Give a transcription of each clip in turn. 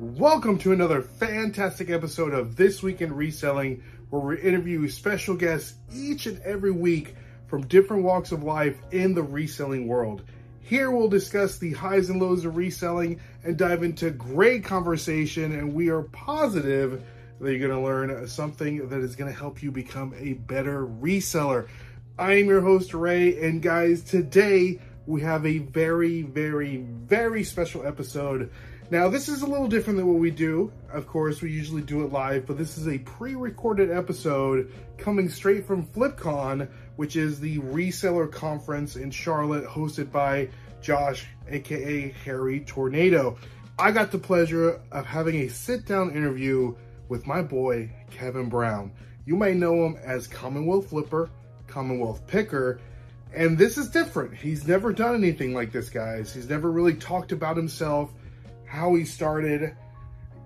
Welcome to another fantastic episode of This Week in Reselling, where we interview special guests each and every week from different walks of life in the reselling world. Here we'll discuss the highs and lows of reselling and dive into great conversation, and we are positive that you're going to learn something that is going to help you become a better reseller. I am your host, Ray, and guys, today we have a very, very, very special episode. Now, this is a little different than what we do. Of course, we usually do it live, but this is a pre-recorded episode coming straight from FlipCon, which is the reseller conference in Charlotte hosted by Josh, aka Hairy Tornado. I got the pleasure of having a sit-down interview with my boy, Kevin Brown. You may know him as Commonwealth Flipper, Commonwealth Picker, and this is different. He's never done anything like this, guys. He's never really talked about himself, how he started,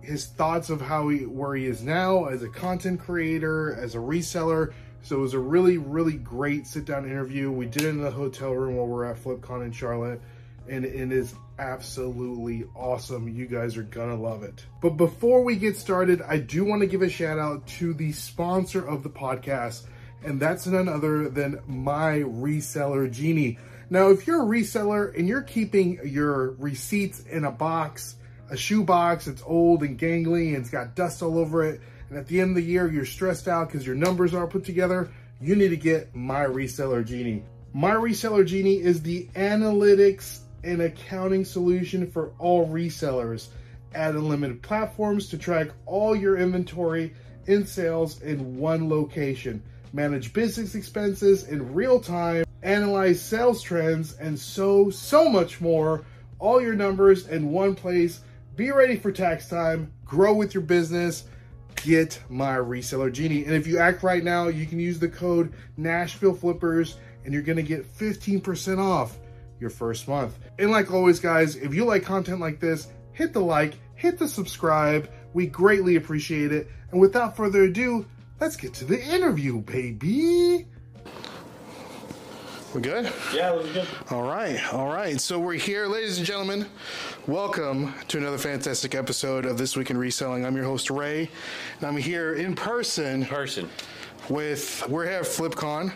his thoughts of how he where he is now as a content creator, as a reseller. So it was a really, really great sit-down interview. We did it in the hotel room while we are at FlipCon in Charlotte, and it is absolutely awesome. You guys are gonna love it. But before we get started, I do want to give a shout out to the sponsor of the podcast, and that's none other than my reseller genie. Now, if you're a reseller and you're keeping your receipts in a box, a shoe box, it's old and gangly and it's got dust all over it, and at the end of the year you're stressed out because your numbers aren't put together, you need to get My Reseller Genie. My Reseller Genie is the analytics and accounting solution for all resellers. Add unlimited platforms to track all your inventory in sales in one location manage business expenses in real time, analyze sales trends, and so, so much more. All your numbers in one place. Be ready for tax time, grow with your business, get my reseller genie. And if you act right now, you can use the code Nashville Flippers and you're gonna get 15% off your first month. And like always, guys, if you like content like this, hit the like, hit the subscribe. We greatly appreciate it. And without further ado, let's get to the interview, baby. We're good? Yeah, we're good. All right, all right. So we're here, ladies and gentlemen. Welcome to another fantastic episode of This Week in Reselling. I'm your host, Ray, and I'm here in person. Person. With, we're here at FlipCon.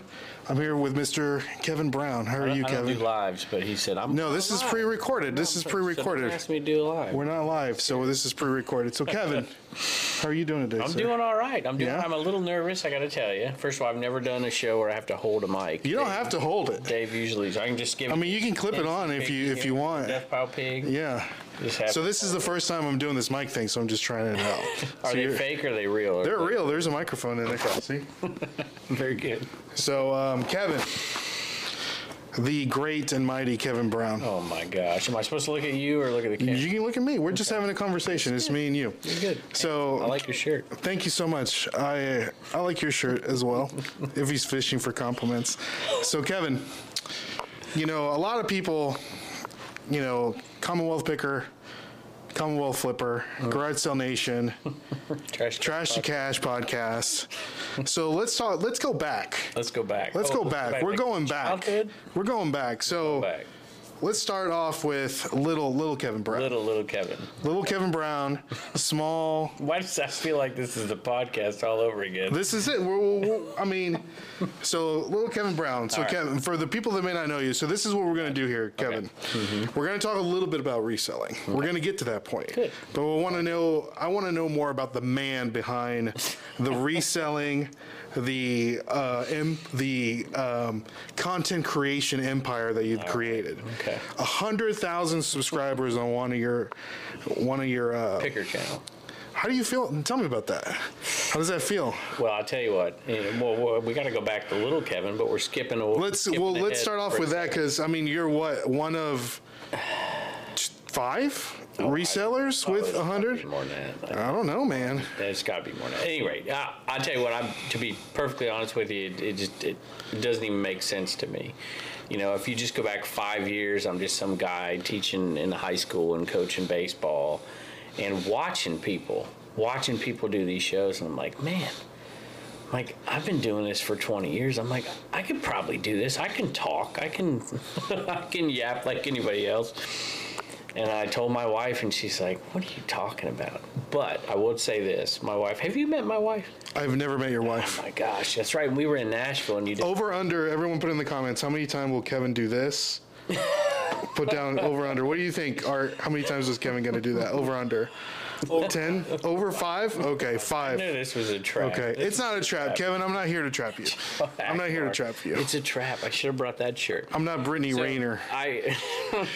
I'm here with Mr. Kevin Brown. How are you, I Kevin? don't do lives, but he said I'm. No, this is pre-recorded. This is pre-recorded. don't ask me to do a live. We're not live, so this is pre-recorded. So, Kevin, how are you doing today, I'm sir? doing all right. I'm doing. Yeah? I'm a little nervous. I got to tell you. First of all, I've never done a show where I have to hold a mic. You don't have to hold it. Dave usually. So I can just give. I mean, you can clip it on if you if you want. Death pile pig. Yeah. Just have So this is the first time I'm doing this mic thing, so I'm just trying it out. Are So they you're- fake or are they real? They're real. There's a microphone in there. See? very good. So, um, Kevin, the great and mighty Kevin Brown. Oh my gosh! Am I supposed to look at you or look at the camera? You can look at me. We're just having a conversation. It's me and you. You're good. So I like your shirt. Thank you so much. I I like your shirt as well. if he's fishing for compliments. So Kevin, you know a lot of people, you know Commonwealth Picker, Commonwealth Flipper, oh. Garage Sale Nation, Trash. Trash to Cash podcast. So let's talk. Let's go back. Let's go back. Let's Oh, go back. We're going back. Childhood. We're going back. So Back. Let's start off with little little Kevin Brown. Little little Kevin. Little Kevin Brown, small. Why does that feel like this is the podcast all over again? This is it. We're, we're, I mean, so little Kevin Brown. So right. Kevin, for the people that may not know you, so this is what we're going to do here, Kevin. Mm-hmm. We're going to talk a little bit about reselling. Mm-hmm. We're going to get to that point. Good. But we want to know. I want to know more about the man behind the reselling, the uh, em, the um, content creation empire that you've created. Okay. A hundred thousand subscribers on one of your one of your. Uh, Picker channel. how do you feel? Tell me about that. How does that feel? Well, I'll tell you what. eh, Well, well, we got to go back to little Kevin, but we're skipping. a- Let's skipping well let's ahead start off for a with that second. because I mean you're what one of five oh, resellers Oh, with a hundred. More than that. I don't know, man. It's got to be more than that. Anyway, I, I'll tell you what. I'm to be perfectly honest with you. It, it just it, it doesn't even make sense to me. You know, if you just go back five years, I'm just some guy teaching in the high school and coaching baseball, and watching people, watching people do these shows, and I'm like, man. Like I've been doing this for 20 years. I'm like, I could probably do this. I can talk. I can, I can yap like anybody else. And I told my wife, and she's like, "What are you talking about?" But I would say this: my wife. Have you met my wife? I've never met your oh wife. Oh my gosh, that's right. We were in Nashville, and you did. Over under. Everyone put in the comments. How many times will Kevin do this? put down over under. What do you think? Art? How many times is Kevin going to do that? Over under. Oh, ten? Over five? Okay, five. knew this was a trap. Okay, This it's not a trap, Kevin. I'm not here to trap you. I'm not here to trap you. It's a trap. I should have brought that shirt. I'm not Brittany So, Rayner. I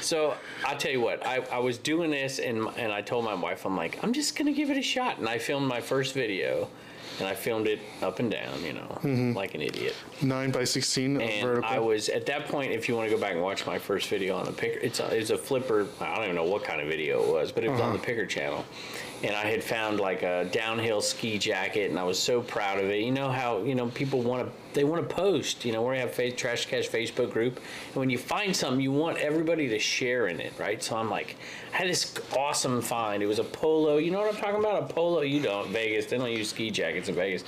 so I tell you what, I, I was doing this and and I told my wife, I'm like, I'm just gonna give it a shot. And I filmed my first video, and I filmed it up and down, you know, mm-hmm. like an idiot. Nine by sixteen And vertical. I was at that point. If you want to go back and watch my first video on the picker, it's a, it's a flipper. I don't even know what kind of video it was, but it was on the uh-huh. picker channel. And I had found like a downhill ski jacket, and I was so proud of it. You know how you know people want to they want to post. You know, we have face, Trash Cash Facebook group, and when you find something, you want everybody to share in it, right? So I'm like, I had this awesome find. It was a polo. You know what I'm talking about? A polo. You don't Vegas. They don't use ski jackets in Vegas.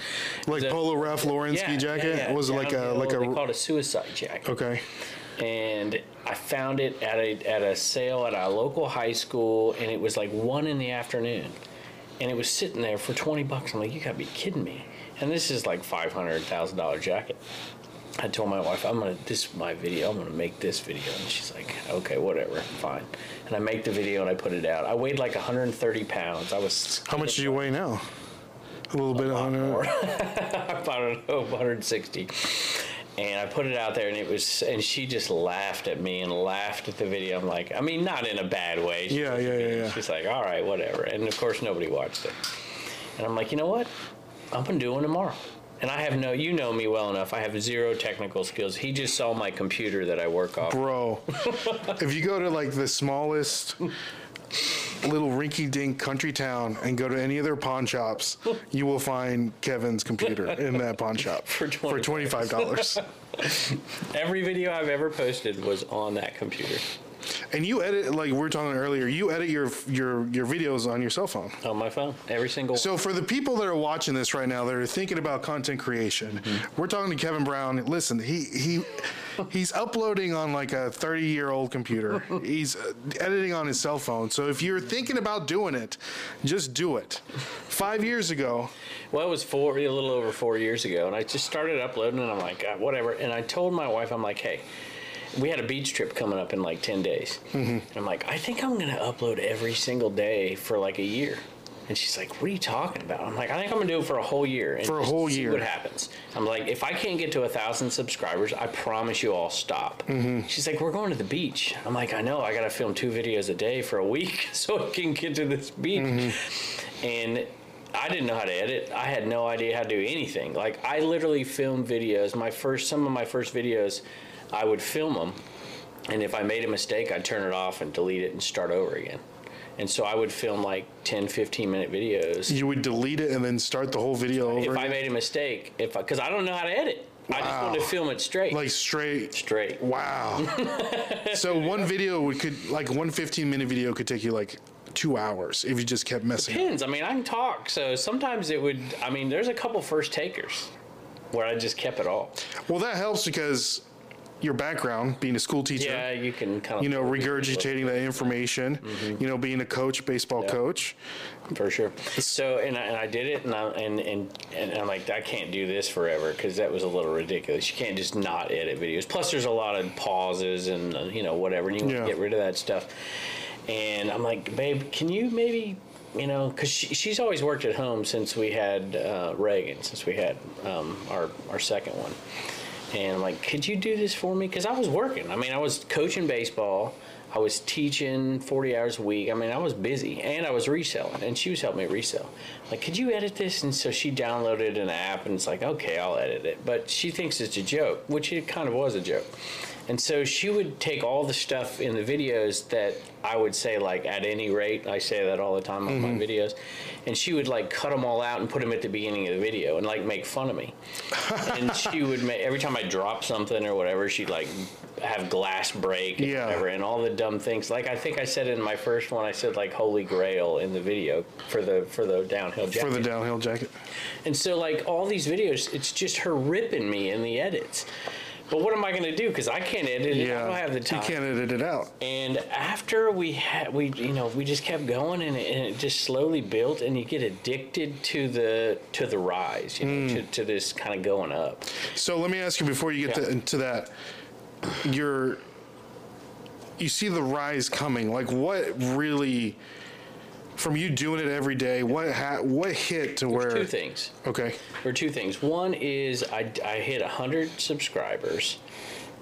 Like a- Polo Ralph Lauren ski jacket. Yeah. Was it like a like They a? call it a suicide jacket Okay. And I found it at a at a sale at a local high school, and it was like one in the afternoon, and it was sitting there for twenty bucks. I'm like, you gotta be kidding me! And this is like five hundred thousand dollar jacket. I told my wife, I'm gonna this is my video. I'm gonna make this video, and she's like, okay, whatever, fine. And I make the video and I put it out. I weighed like 130 pounds. I was How much do you weigh now? A little bit of more. hundred. I don't know, 160. And I put it out there, and it was, and she just laughed at me and laughed at the video. I'm like, I mean, not in a bad way. She Yeah, yeah, yeah, yeah. She's like, all right, whatever. And of course, nobody watched it. And I'm like, you know what? I'm gonna do one tomorrow. And I have no, you know me well enough. I have zero technical skills. He just saw my computer that I work off. Bro, if you go to like the smallest little rinky dink country town and go to any of their pawn shops, you will find Kevin's computer in that pawn shop For for $25. Every video I've ever posted was on that computer. And you edit, like we were talking earlier, you edit your, your, your videos on your cell phone. On my phone. Every single So for the people that are watching this right now, that are thinking about content creation, we're talking to Kevin Brown. Listen, he he he's uploading on like a 30 year old computer. he's uh, editing on his cell phone. So if you're thinking about doing it, just do it. Five years ago, Well, it was four, a little over four years ago, and I just started uploading, and I'm like, "Ah, whatever. And I told my wife, I'm like, hey, we had a beach trip coming up in like 10 days. Mm-hmm. And I'm like, I think I'm going to upload every single day for like a year. And she's like, what are you talking about? I'm like, I think I'm going to do it for a whole year. And For a whole see year. what happens. I'm like, if I can't get to a thousand subscribers, I promise you I'll stop. Mm-hmm. She's like, we're going to the beach. I'm like, I know. I got to film two videos a day for a week so I can get to this beach. Mm-hmm. And I didn't know how to edit. I had no idea how to do anything. Like I literally filmed videos. My first, some of my first videos, I would film them, and if I made a mistake, I'd turn it off and delete it and start over again. And so I would film like 10, 15 minute videos. you would delete it and then start the whole video over. If I made a mistake, if because I, don't know how to edit, I just Wow. wanted to film it straight. like straight. straight. Wow. so one video would could like one 15 minute video could take you like two hours if you just kept messing. up. Depends. I mean, I can talk. So sometimes it would. I mean, there's a couple first takers where I just kept it all. Well, that helps because your background, being a school teacher, Yeah, you can kind of you know, regurgitating that information, you know, being a coach, baseball coach. for sure. So and I, and I did it, and I, and and and I'm like, I can't do this forever because that was a little ridiculous. You can't just not edit videos. Plus, there's a lot of pauses and uh, you know whatever, and you want to get rid of that stuff. And I'm like, babe, can you maybe, you know, because she, she's always worked at home since we had uh, Reagan, since we had um, our our second one. And I'm like, could you do this for me? Because I was working. I mean, I was coaching baseball. I was teaching 40 hours a week. I mean, I was busy and I was reselling, and she was helping me resell. Like, could you edit this? And so she downloaded an app, and it's like, okay, I'll edit it. But she thinks it's a joke, which it kind of was a joke. And so she would take all the stuff in the videos that I would say, like, at any rate, I say that all the time on my mm-hmm. videos, and she would like cut them all out and put them at the beginning of the video and like make fun of me. and she would make every time I drop something or whatever, she'd like have glass break and Yeah. whatever, and all the dumb things. Like I think I said in my first one, I said like Holy Grail in the video for the for the downhill jacket. For the downhill jacket. And so, like all these videos, it's just her ripping me in the edits. But what am I going to do? Because I can't edit it. Yeah. I don't have the time. You can't edit it out. And after we had, we you know, we just kept going, and it, and it just slowly built, and you get addicted to the to the rise, you know, Hmm. to, to this kind of going up. So let me ask you before you get Yeah. to, into that, you're you see the rise coming. Like what really from you doing it every day? What ha- what hit to where? Two things. Okay. Are two things. One is I, I hit 100 subscribers,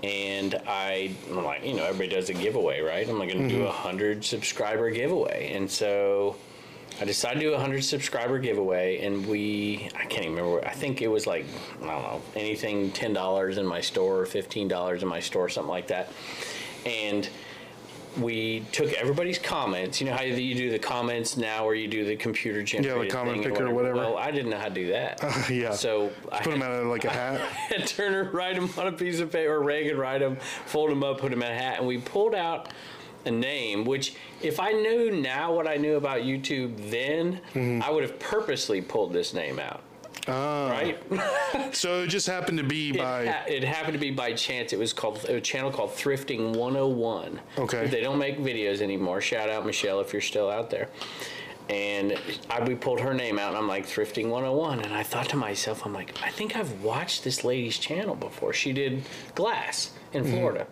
and I, I'm like, you know, everybody does a giveaway, right? I'm like, going to do mm-hmm. a 100 subscriber giveaway. And so I decided to do a 100 subscriber giveaway, and we, I can't even remember, I think it was like, I don't know, anything $10 in my store, $15 in my store, something like that. And we took everybody's comments. You know how you do the comments now, where you do the computer generated comment thing or picker or whatever. Well, I didn't know how to do that. yeah. So I Put them out of like a hat. had Turner write them on a piece of paper, Reagan write them, fold them up, put them in a hat, and we pulled out a name. Which, if I knew now what I knew about YouTube then, Mm-hmm. I would have purposely pulled this name out. Ah. Right? So it just happened to be It, by. ha- it happened to be by chance. It was called a channel called Thrifting 101. Okay. They don't make videos anymore. Shout out Michelle if you're still out there. And I, we pulled her name out, and I'm like Thrifting 101, and I thought to myself, I'm like, I think I've watched this lady's channel before. She did glass in Mm-hmm. Florida.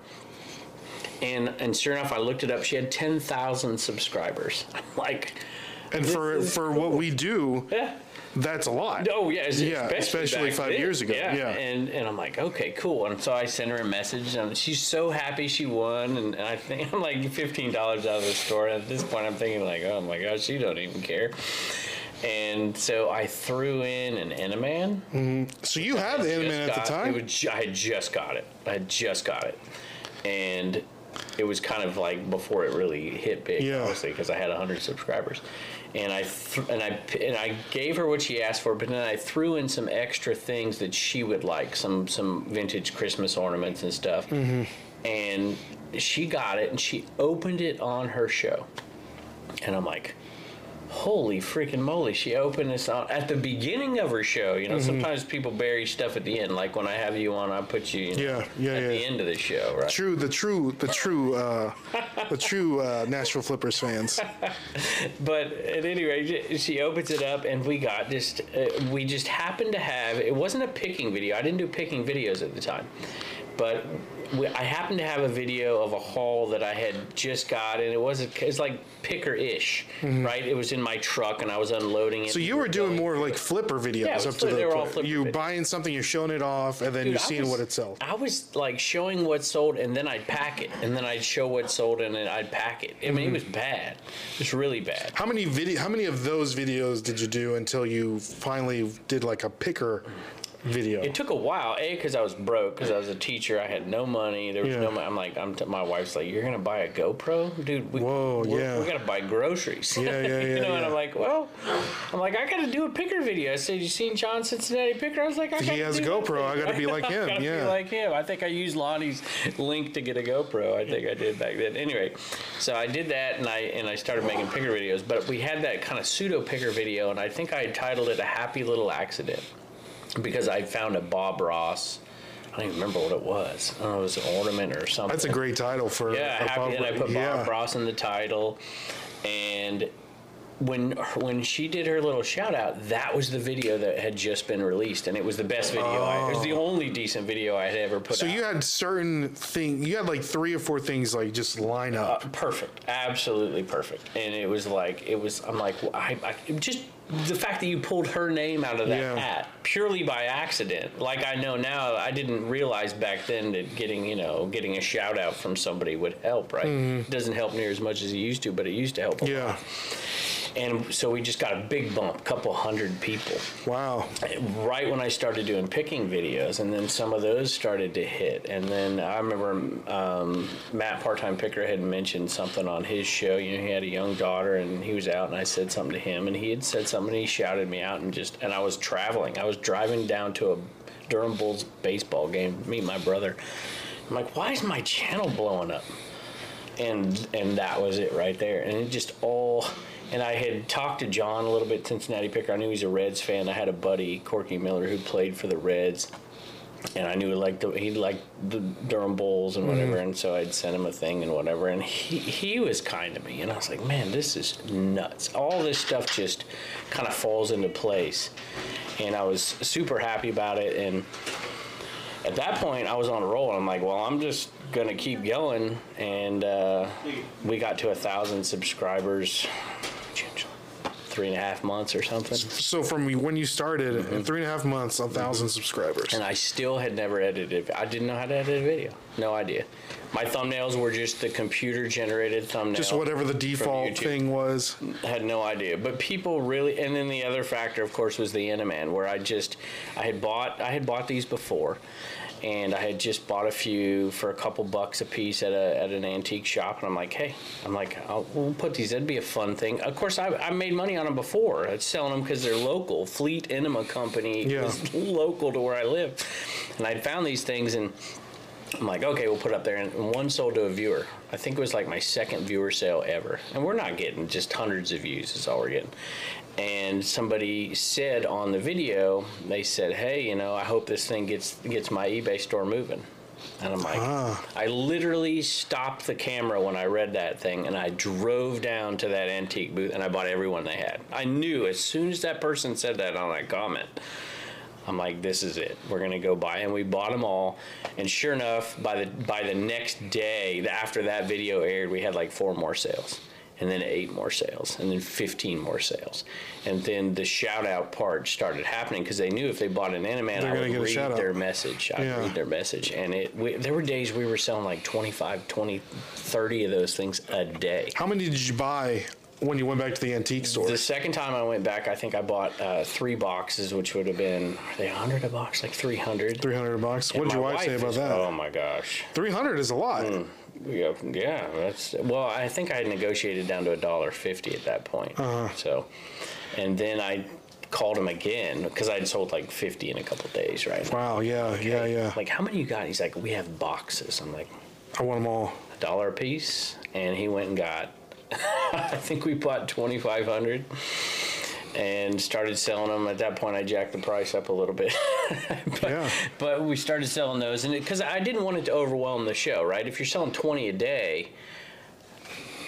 And and sure enough, I looked it up. She had 10,000 subscribers. I'm like, and for for what we do, yeah. That's a lot. Oh yeah, Yeah, especially back five then. years ago, Yeah. yeah. and and I'm like, okay, cool. And so I sent her a message, and she's so happy she won. And, and I think I'm like fifteen dollars out of the store. And at this point, I'm thinking like, oh my gosh, she don't even care. And so I threw in an Enaman. Mm-hmm. So you had the Enderman at the time. It was, I had just got it. I had just got it, and it was kind of like before it really hit big, Yeah. obviously, because I had hundred subscribers, and I th- and I and I gave her what she asked for, but then I threw in some extra things that she would like, some some vintage Christmas ornaments and stuff, Mm-hmm. and she got it, and she opened it on her show, and I'm like holy freaking moly she opened this on at the beginning of her show you know Mm-hmm. sometimes people bury stuff at the end like when i have you on i put you, you know, Yeah, yeah, at yeah. the end of the show right True, the true, the true, uh, the true uh, Nashville Flippers fans. but at any rate she opens it up and we got just uh, we just happened to have it wasn't a picking video i didn't do picking videos at the time but we, I happened to have a video of a haul that I had just got, and it was it's like picker-ish, right? It was in my truck, and I was unloading it. Mm-hmm. So you were doing more like flipper videos Yeah, up to the they were all point. flipper You videos. buying something, you're showing it off, and then Dude, you're seeing was- what it sells. I was like showing what sold, and then I'd pack it, and then I'd show what sold, and then I'd pack it. I mean, Mm-hmm. it was bad. It was really bad. How many video? How many of those videos did you do until you finally did like a picker video? It took a while, a because I was broke, because I was a teacher. I had no money. There was Yeah. no money. I'm like, I'm t- my wife's like, you're gonna buy a GoPro, dude. We, Whoa, we're, yeah. We gotta buy groceries. Yeah, yeah, yeah. you yeah, know, and. I'm like, well, I'm like, I gotta do a picker video. I said, you seen John Cincinnati picker? I was like, I He has a GoPro. I gotta be like him, gotta yeah. be like him. I think I used Lonnie's link to get a GoPro. I think I did back then. Anyway, so I did that, and I and I started making picker videos. But we had that kind of pseudo picker video, and I think I titled it "A Happy Little Accident" because I found a Bob Ross. I don't even remember what it was. I don't know, it was an ornament or something. That's a great title for Yeah, a happy, and I put yeah. Bob Ross in the title, and when when she did her little shout out, that was the video that had just been released, and it was the best video. I, it was the only decent video I had ever put Oh. So out. you had certain thing. You had like three or four things like just line up. Uh, perfect, absolutely perfect, and it was like it was. I'm like, well, I, I just the fact that you pulled her name out of that Yeah. hat purely by accident. Like I know now, I didn't realize back then that getting you know getting a shout out from somebody would help. Right, it doesn't help near as much as it used to, but it used to help. A Mm-hmm. yeah. lot. And so we just got a big bump, a couple hundred people Wow. right when I started doing picking videos, and then some of those started to hit. And then I remember um, Matt, part time picker, had mentioned something on his show. You know, he had a young daughter, and he was out, and I said something to him, and he had said something, and he shouted me out, and just, and I was traveling. I was driving down to a Durham Bulls baseball game, meet my brother. I'm like, why is my channel blowing up? and and that was it right there. And it just all. And I had talked to John a little bit, Cincinnati Picker. I knew he's a Reds fan. I had a buddy, Corky Miller, who played for the Reds, and I knew like the, he liked the Durham Bulls and whatever, and so I'd send him a thing and whatever, and he he was kind to me, and I was like, man, this is nuts. All this stuff just kind of falls into place, and I was super happy about it, and at that point I was on a roll, and I'm like, well, I'm just gonna keep going, and uh, we got to a thousand subscribers. Three and a half months or something. So from me when you started Mm-hmm. in three and a half months, a 1000 subscribers. and I still had never edited. I didn't know how to edit a video. No idea. My thumbnails were just the computer generated thumbnail. Just whatever the default YouTube. thing was. Had no idea. But people really, and then the other factor, of course, was the Animan, where I just, I had bought, I had bought these before, and I had just bought a few for a couple bucks a piece at a at an antique shop, and I'm like, hey, I'm like, I'll, we'll put these. That'd be a fun thing. Of course, I, I made money on them before. I'd selling them because they're local. Fleet Enema Company Yeah. is local to where I live, and I'd found these things and. I'm like, okay, we'll put up there. And one sold to a viewer. I think it was like my second viewer sale ever. And we're not getting just hundreds of views, is all we're getting. And somebody said on the video, they said, hey, you know, I hope this thing gets gets my eBay store moving. And I'm like, Ah. I literally stopped the camera when I read that thing and I drove down to that antique booth and I bought every one they had. I knew as soon as that person said that on that comment, I'm like, this is it. We're gonna go buy, and we bought them all. And sure enough, by the by the next day, after that video aired, we had like four more sales, and then eight more sales, and then 15 more sales, and then the shout out part started happening because they knew if they bought an Animan, They're I would read their message. I'd Yeah. read their message, and it. We, there were days we were selling like 25, 20, 30 of those things a day. How many did you buy when you went back to the antique store? The second time I went back, I think I bought uh, three boxes, which would have been are they 100 a box, like 300. 300 bucks. What And did your my wife say about is- that? Oh my gosh. 300 is a lot. Yeah, yeah, that's well. I think I had negotiated down to a dollar fifty at that point. Uh-huh. So, and then I called him again because I'd sold like fifty in a couple days, right? Wow, yeah, yeah, yeah. Like, how many you got? He's like, we have boxes. I'm like, I want them all. a dollar a piece, and he went and got. I think we bought twenty five hundred. And started selling them. At that point, I jacked the price up a little bit. but, Yeah. but we started selling those, and because I didn't want it to overwhelm the show, right? If you're selling 20 a day,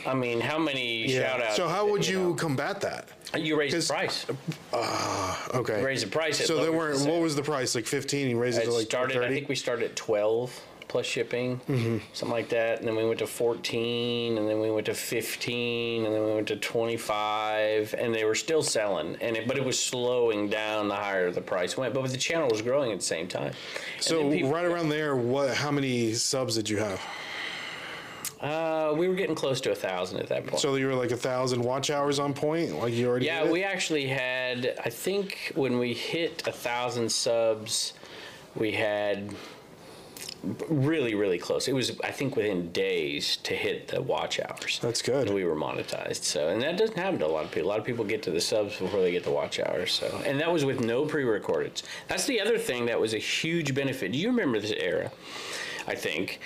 I mean, how many shout outs? So how would you know? combat that? you raise the price? Uh, okay. Raise the price. so there weren't. What was the price? Like 15. You raised it It to like started. I think we started at 12 plus shipping, Mm-hmm. something like that, and then we went to 14, and then we went to 15, and then we went to 25, and they were still selling, and it, but it was slowing down the higher the price went. But the channel was growing at the same time. And so then people- right around there, what? How many subs did you have? uh, we were getting close to a thousand at that point. So you were like a thousand watch hours on point. Like you already. Yeah, it? we actually had. I think when we hit a thousand subs, we had really, really close. It was, I think, within days to hit the watch hours. That's good. And we were monetized. So, and that doesn't happen to a lot of people. A lot of people get to the subs before they get the watch hours. So, and that was with no pre-recordeds. That's the other thing that was a huge benefit. Do you remember this era? I think.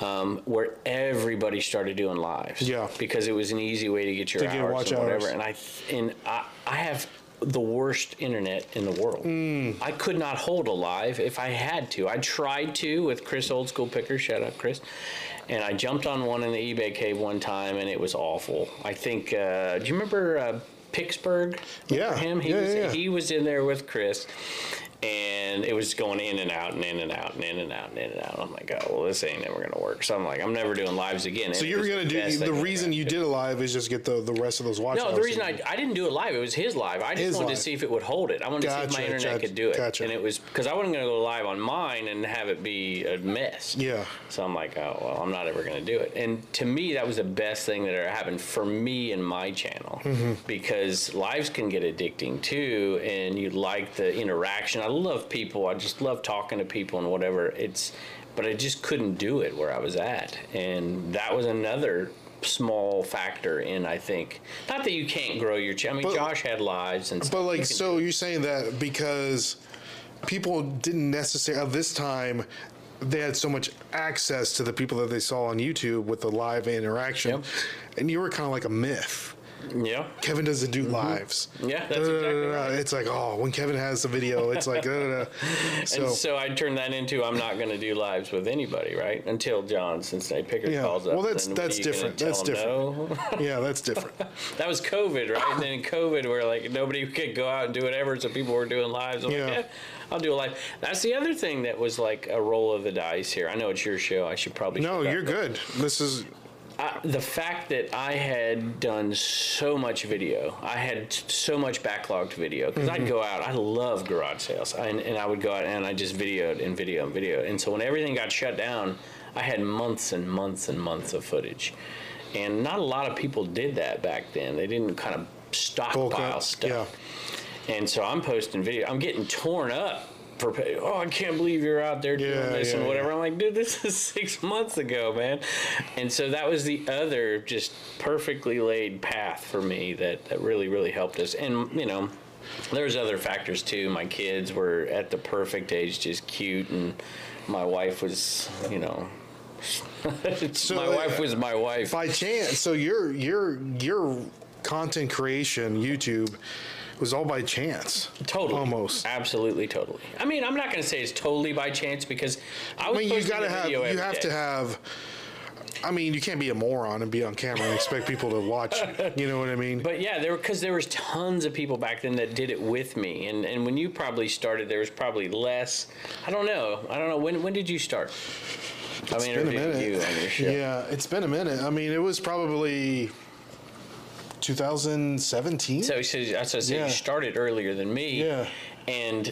Um, where everybody started doing lives, Yeah. because it was an easy way to get your To get hours watch and whatever. hours. And I and I, I have the worst internet in the world. Hmm. I could not hold a live if I had to. I tried to with Chris Old School Picker. Shout out Chris. And I jumped on one in the eBay cave one time, and it was awful. I think. Uh, do you remember uh, Pittsburgh? Yeah. him. He Yeah, was yeah, yeah. he was in there with Chris. And it was going in and out and in and out and in and out and in and out. I'm like, oh, well, this ain't never gonna work. So I'm like, I'm never doing lives again. So And it you were was gonna do the reason you did a live is just get the the rest of those watch No, the reason I, I didn't do it live, it was his live. I just His wanted live. to see if it would hold it. I wanted to see if my internet gotcha, could do it. gotcha. And it was because I wasn't going to go live on mine and have it be a mess. Yeah. So I'm like, oh, well, I'm not ever going to do it. And to me, that was the best thing that ever happened for me and my channel Mm-hmm. because lives can get addicting too. And you like the interaction. I love people. I just love talking to people and whatever. It's, but I just couldn't do it where I was at. And that was another small factor in I think not that you can't grow your channel. I mean But- Josh had lives and But stuff. You like, can- so you're saying that because people didn't necessarily at this time they had so much access to the people that they saw on YouTube with the live interaction, Yep. and you were kind of like a myth. Yeah. Kevin doesn't do mm-hmm. lives. Yeah, that's Da, exactly right. It's like, oh, when Kevin has the video, it's like, da, da, so, and so I turned that into I'm not going to do lives with anybody, right? Until John Cincinnati Picker Yeah. calls up. Well, that's- that's different. That's different. no? yeah, that's different. that was COVID, right? And then in COVID, where like nobody could go out and do whatever, so people were doing lives. I'm Yeah. like, yeah, I'll do a live. That's the other thing that was like a roll of the dice here. I know it's your show. I should probably. No, you're good. This is I, the fact that I had done so much video, I had so much backlogged video because Mm-hmm. I'd go out. I love garage sales, and, and I would go out and I just videoed and video and video. And so when everything got shut down, I had months and months and months of footage, and not a lot of people did that back then. They didn't kind of stockpile stuff. Yeah. And so I'm posting video. I'm getting torn up for, oh, I can't believe you're out there doing Yeah, this yeah, and whatever. yeah. I'm like, dude, this is six months ago, man. And so that was the other just perfectly laid path for me that, that really, really helped us. And, you know, there's other factors too. My kids were at the perfect age, just cute, and my wife was, you know, So, my wife was my wife. by chance. So your your your content creation, YouTube, was all by chance. Totally. Almost. Absolutely, totally. I mean, I'm not going to say it's totally by chance because I I was mean, you gotta have you have to have. I mean, you can't be a moron and be on camera and expect people to watch. you. You know what I mean? But yeah, there because there was tons of people back then that did it with me, and and when you probably started, there was probably less. I don't know. I don't know when when did you start? It's been a minute. you on your show. Yeah, it's been a minute. I mean, it was probably 2017. So, so what I said. Yeah. You started earlier than me. Yeah. And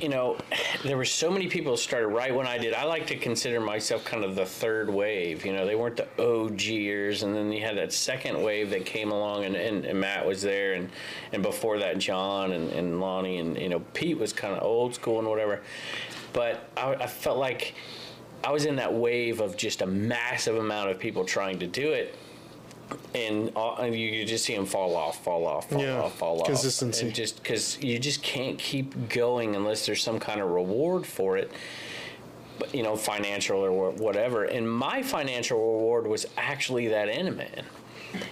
you know, there were so many people started right when I did. I like to consider myself kind of the third wave. You know, they weren't the OGers, and then you had that second wave that came along, and, and, and Matt was there, and, and before that, John and, and Lonnie, and you know, Pete was kind of old school and whatever. But I, I felt like I was in that wave of just a massive amount of people trying to do it. And, all, and you, you just see them fall off, fall off, fall Yeah, off, fall off. consistency. And just because you just can't keep going unless there's some kind of reward for it but, you know financial or whatever and my financial reward was actually that Animan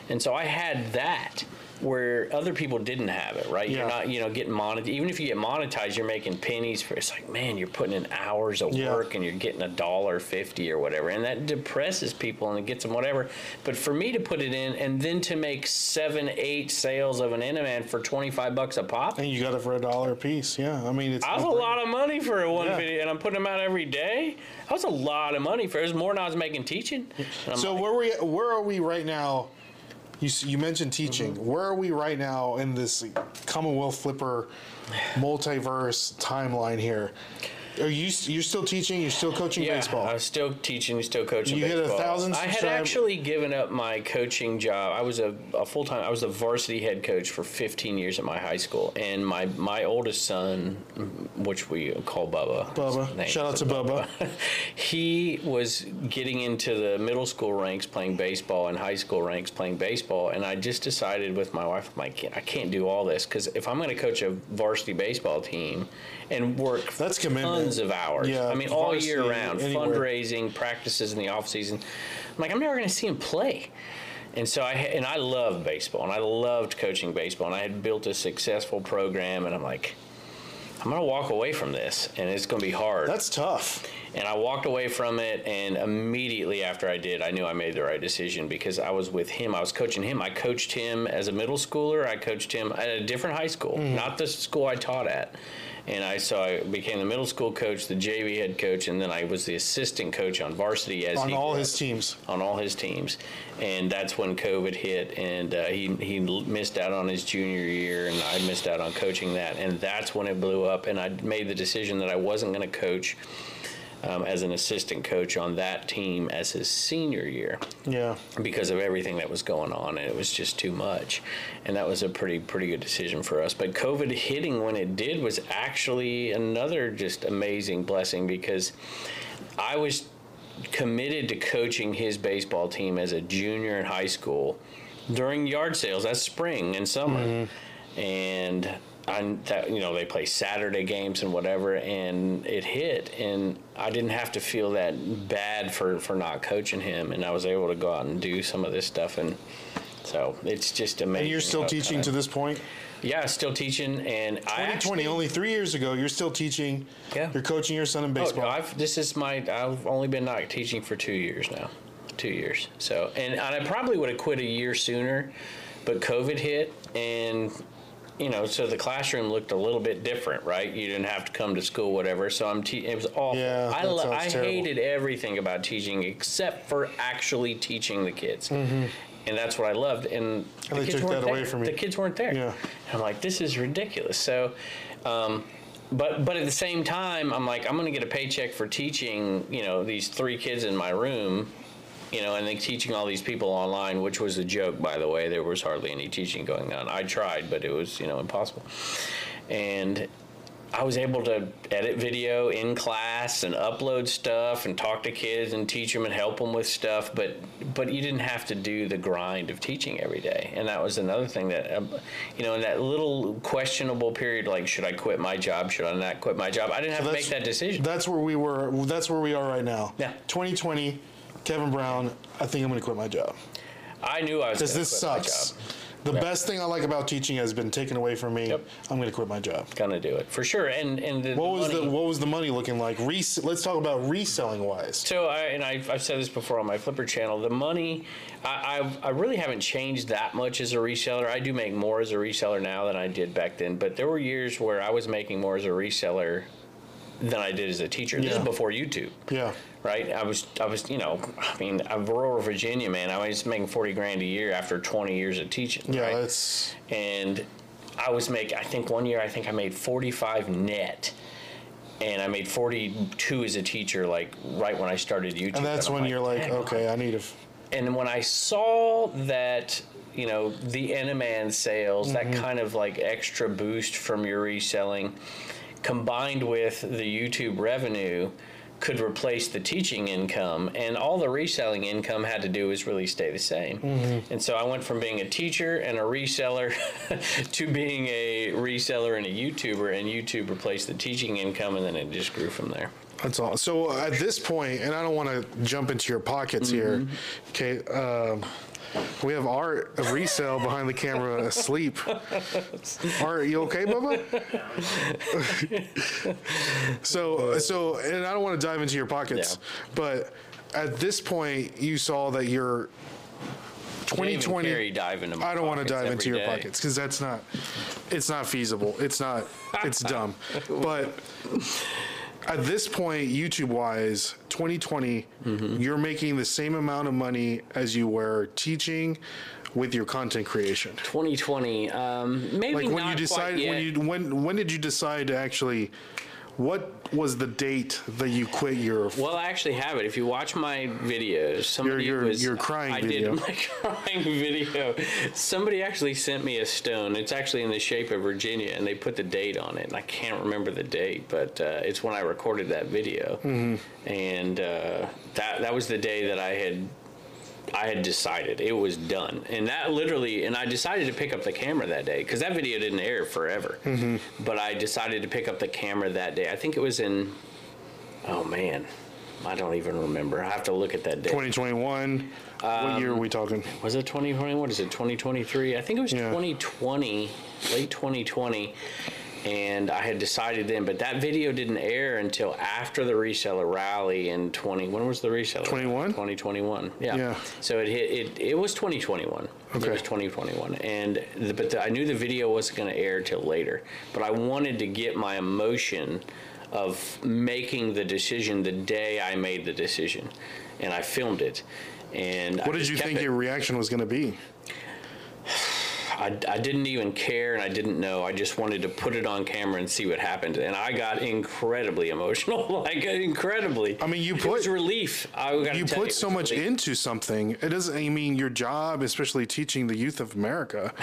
and so I had that where other people didn't have it right Yeah. you're not you know getting monetized even if you get monetized you're making pennies for it's like man you're putting in hours of Yeah. work and you're getting a dollar fifty or whatever and that depresses people and it gets them whatever but for me to put it in and then to make seven eight sales of an Animan for 25 bucks a pop and you got it for a dollar a piece. Yeah, I mean, it's. that was a lot of money for a one Yeah. video, and I'm putting them out every day. That was a lot of money for. It was more than I was making teaching. So like, where we where are we right now? You you mentioned teaching. Mm-hmm. Where are we right now in this Commonwealth Flipper multiverse timeline here? Are you you're still teaching? You're still coaching yeah, baseball? I was still teaching, still coaching. You hit a baseball. thousand I had actually given up my coaching job. I was a, a full time. I was a varsity head coach for 15 years at my high school, and my my oldest son, which we call Bubba. Bubba. Shout out to Bubba. he was getting into the middle school ranks playing baseball and high school ranks playing baseball and i just decided with my wife I'm like i can't do all this because if i'm going to coach a varsity baseball team and work That's commitment. Tons of hours Yeah, i mean all year round anywhere. fundraising practices in the off season i'm like i'm never going to see him play and so I and I loved baseball and I loved coaching baseball and I had built a successful program and I'm like I'm gonna walk away from this and it's gonna be hard. That's tough. And I walked away from it, and immediately after I did, I knew I made the right decision because I was with him. I was coaching him. I coached him as a middle schooler. I coached him at a different high school, Mm-hmm. not the school I taught at. And I so I became the middle school coach, the JV head coach, and then I was the assistant coach on varsity as On he all his teams. on all his teams, and that's when COVID hit, and uh, he he missed out on his junior year, and I missed out on coaching that, and that's when it blew up, and I made the decision that I wasn't going to coach. Um, as an assistant coach on that team as his senior year. Yeah. because of everything that was going on and it was just too much. And that was a pretty pretty good decision for us. But covid hitting when it did was actually another just amazing blessing because i was committed to coaching his baseball team as a junior in high school during yard sales. That's spring and summer. And I, that you know they play Saturday games and whatever, and it hit, and I didn't have to feel that bad for for not coaching him, and I was able to go out and do some of this stuff, and So it's just amazing. And you're still teaching time- to this point? Yeah, still teaching, and I 2020, actually, only three years ago, you're still teaching. Yeah. You're coaching your son in Oh, baseball. I've, this is my. I've only been not teaching for two years now, two years. So, and, and I probably would have quit a year sooner, but COVID hit, and you know, so the classroom looked a little bit different, right? You didn't have to come to school, whatever. So I'm. Te- it was awful. Yeah, I lo- I terrible. hated everything about teaching except for actually teaching the kids. And that's what I loved. And, Mm-hmm. And they the kids took weren't that away there. The kids weren't there. Yeah. And I'm like, this is ridiculous. So, um, but but at the same time, I'm like, I'm going to get a paycheck for teaching, you know, these three kids in my room, you know, and then teaching all these people online, which was a joke, by the way. There was hardly any teaching going on. I tried, but it was, you know, impossible. And I was able to edit video in class and upload stuff and talk to kids and teach them and help them with stuff. But but you didn't have to do the grind of teaching every day. And that was another thing that um, you know in that little questionable period, like should I quit my job? Should I not quit my job? I didn't have to make that decision. That's where we were. That's where we are right now. Yeah. 2020, Kevin Brown. I think I'm going to quit my job I knew I was because gonna this quit my sucks. job. The best thing I like about teaching has been taken away from me. Yep. I'm going to quit my job. Gonna do it for sure. And and the, What was money, the What was the money looking like? Res- let's talk about reselling wise. So I and I've, I've said this before on my Flipper channel. The money, I, I I really haven't changed that much as a reseller. I do make more as a reseller now than I did back then. But there were years where I was making more as a reseller than I did as a teacher. This Yeah. is before YouTube, Yeah. right? I was I was you know I mean I'm rural Virginia man. I was making forty grand a year after twenty years of teaching. Yeah. right? That's and I was making. I think one year I think I made forty five net. And I made 42 as a teacher, like right when I started YouTube. and that's I'm when you're like, okay, I need to. f- and when I saw that, you know, the Enaman sales, that mm-hmm. kind of like extra boost from your reselling, combined with the YouTube revenue, could replace the teaching income, and all the reselling income had to do was really stay the same. And so I went from being a teacher and a reseller to being a reseller and a YouTuber, and YouTube replaced the teaching income, and then it just grew from there. That's all. So at this point, and I don't want to jump into your pockets here. Okay. Um, we have Art of resale behind the camera asleep. Art, you okay, Bubba? so, so, and I don't want to dive into your pockets, but at this point, you saw that you're 2020. carry dive into I don't want to dive into your day. pockets because that's not, it's not feasible. It's not, it's dumb. But at this point, YouTube wise, 2020, Mm-hmm. you're making the same amount of money as you were teaching with your content creation. 2020, um, maybe Like when not you decide, quite yet. when you when when did you decide to actually? What was the date that you quit your? Well, I actually have it. If you watch my videos, somebody your- was your crying I video. did my crying video. Somebody actually sent me a stone. It's actually in the shape of Virginia, and they put the date on it. And I can't remember the date, but uh, it's when I recorded that video, Mm-hmm. and uh, that that was the day that I had. I had decided it was done, and that literally, and I decided to pick up the camera that day because that video didn't air forever. Mm-hmm. But I decided to pick up the camera that day. I think it was in Oh man, I don't even remember. I have to look at that date. 2021. what year are we talking? Was it 2020? What is it? 2023? I think it was Yeah. 2020, late 2020. And I had decided then, but that video didn't air until after the reseller rally in 20. When was the reseller? 21? 2021. Yeah. Yeah. So it hit. It, it was 2021. Okay. It was 2021, and the, but the, I knew the video wasn't going to air till later. But I wanted to get my emotion of making the decision the day I made the decision, and I filmed it. And I What did you think it. your reaction was going to be? I, I didn't even care and I didn't know. I just wanted to put it on camera and see what happened. And I got incredibly emotional, like incredibly. I mean, you it was put- relief. I You put it so much relief. into something. It doesn't. I mean, your job, especially teaching the youth of America.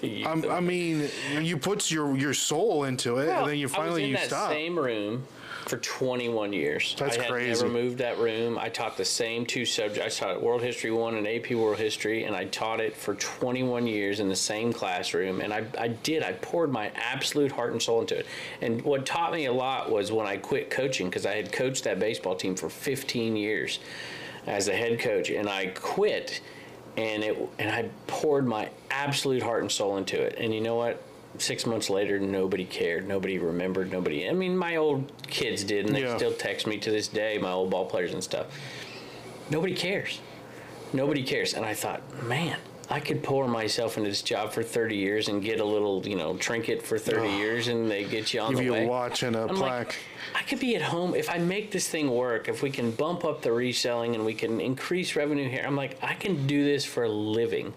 The- I'm, I mean, you put your your soul into it, Well, and then you I was finally in you stop. same room for 21 years. That's I had crazy. never moved that room. I taught the same two subjects. I taught World History 1 and AP World History, and I taught it for 21 years in the same classroom. And I, I did. I poured my absolute heart and soul into it. And what taught me a lot was when I quit coaching, because I had coached that baseball team for 15 years as a head coach, and I quit and it and I poured my absolute heart and soul into it. And you know what? Six months later, nobody cared. Nobody remembered. Nobody. I mean, my old kids did, and they Yeah. still text me to this day. My old ball players and stuff. Nobody cares. Nobody cares. And I thought, man, I could pour myself into this job for 30 years and get a little, you know, trinket for 30 years, and they get you on Give the you way. a watch and a I'm plaque. like, I could be at home if I make this thing work. If we can bump up the reselling and we can increase revenue here, I'm like, I can do this for a living,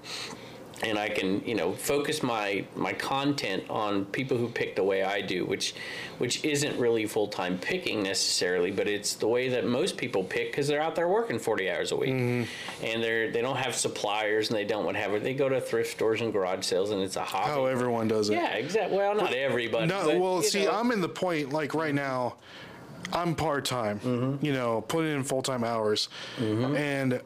and I can, you know, focus my my content on people who pick the way I do, which which isn't really full time picking necessarily, but it's the way that most people pick because they're out there working 40 hours a week, mm-hmm. and they're they don't have suppliers and they don't whatever. They go to thrift stores and garage sales, and it's a hobby. How everyone does it. yeah, exactly. Well, not everybody. No, but, well, see, know. I'm in the point like right mm-hmm. now. I'm part time. Mm-hmm. You know, putting in full time hours, mm-hmm. and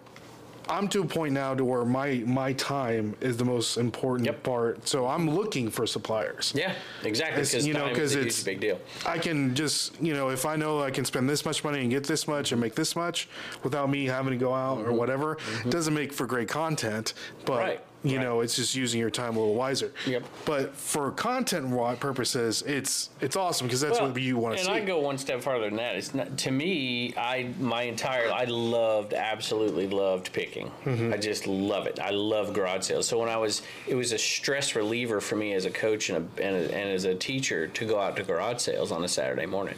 I'm to a point now to where my my time is the most important Yep. part. So I'm looking for suppliers. Yeah, exactly. It's- Because you know, time 'cause is a it's- big deal. I can just, you know, if I know I can spend this much money and get this much and make this much without me having to go out or whatever, doesn't make for great content, but Mm-hmm. Right, you know, it's just using your time a little wiser. Yep. But for content purposes, it's it's awesome because that's Well, what you want to see. and. I go one step farther than that. It's not to me. I my entire I loved absolutely loved picking. Mm-hmm. I just love it. I love garage sales. So when I was, it was a stress reliever for me as a coach and a, and, a, and as a teacher to go out to garage sales on a Saturday morning.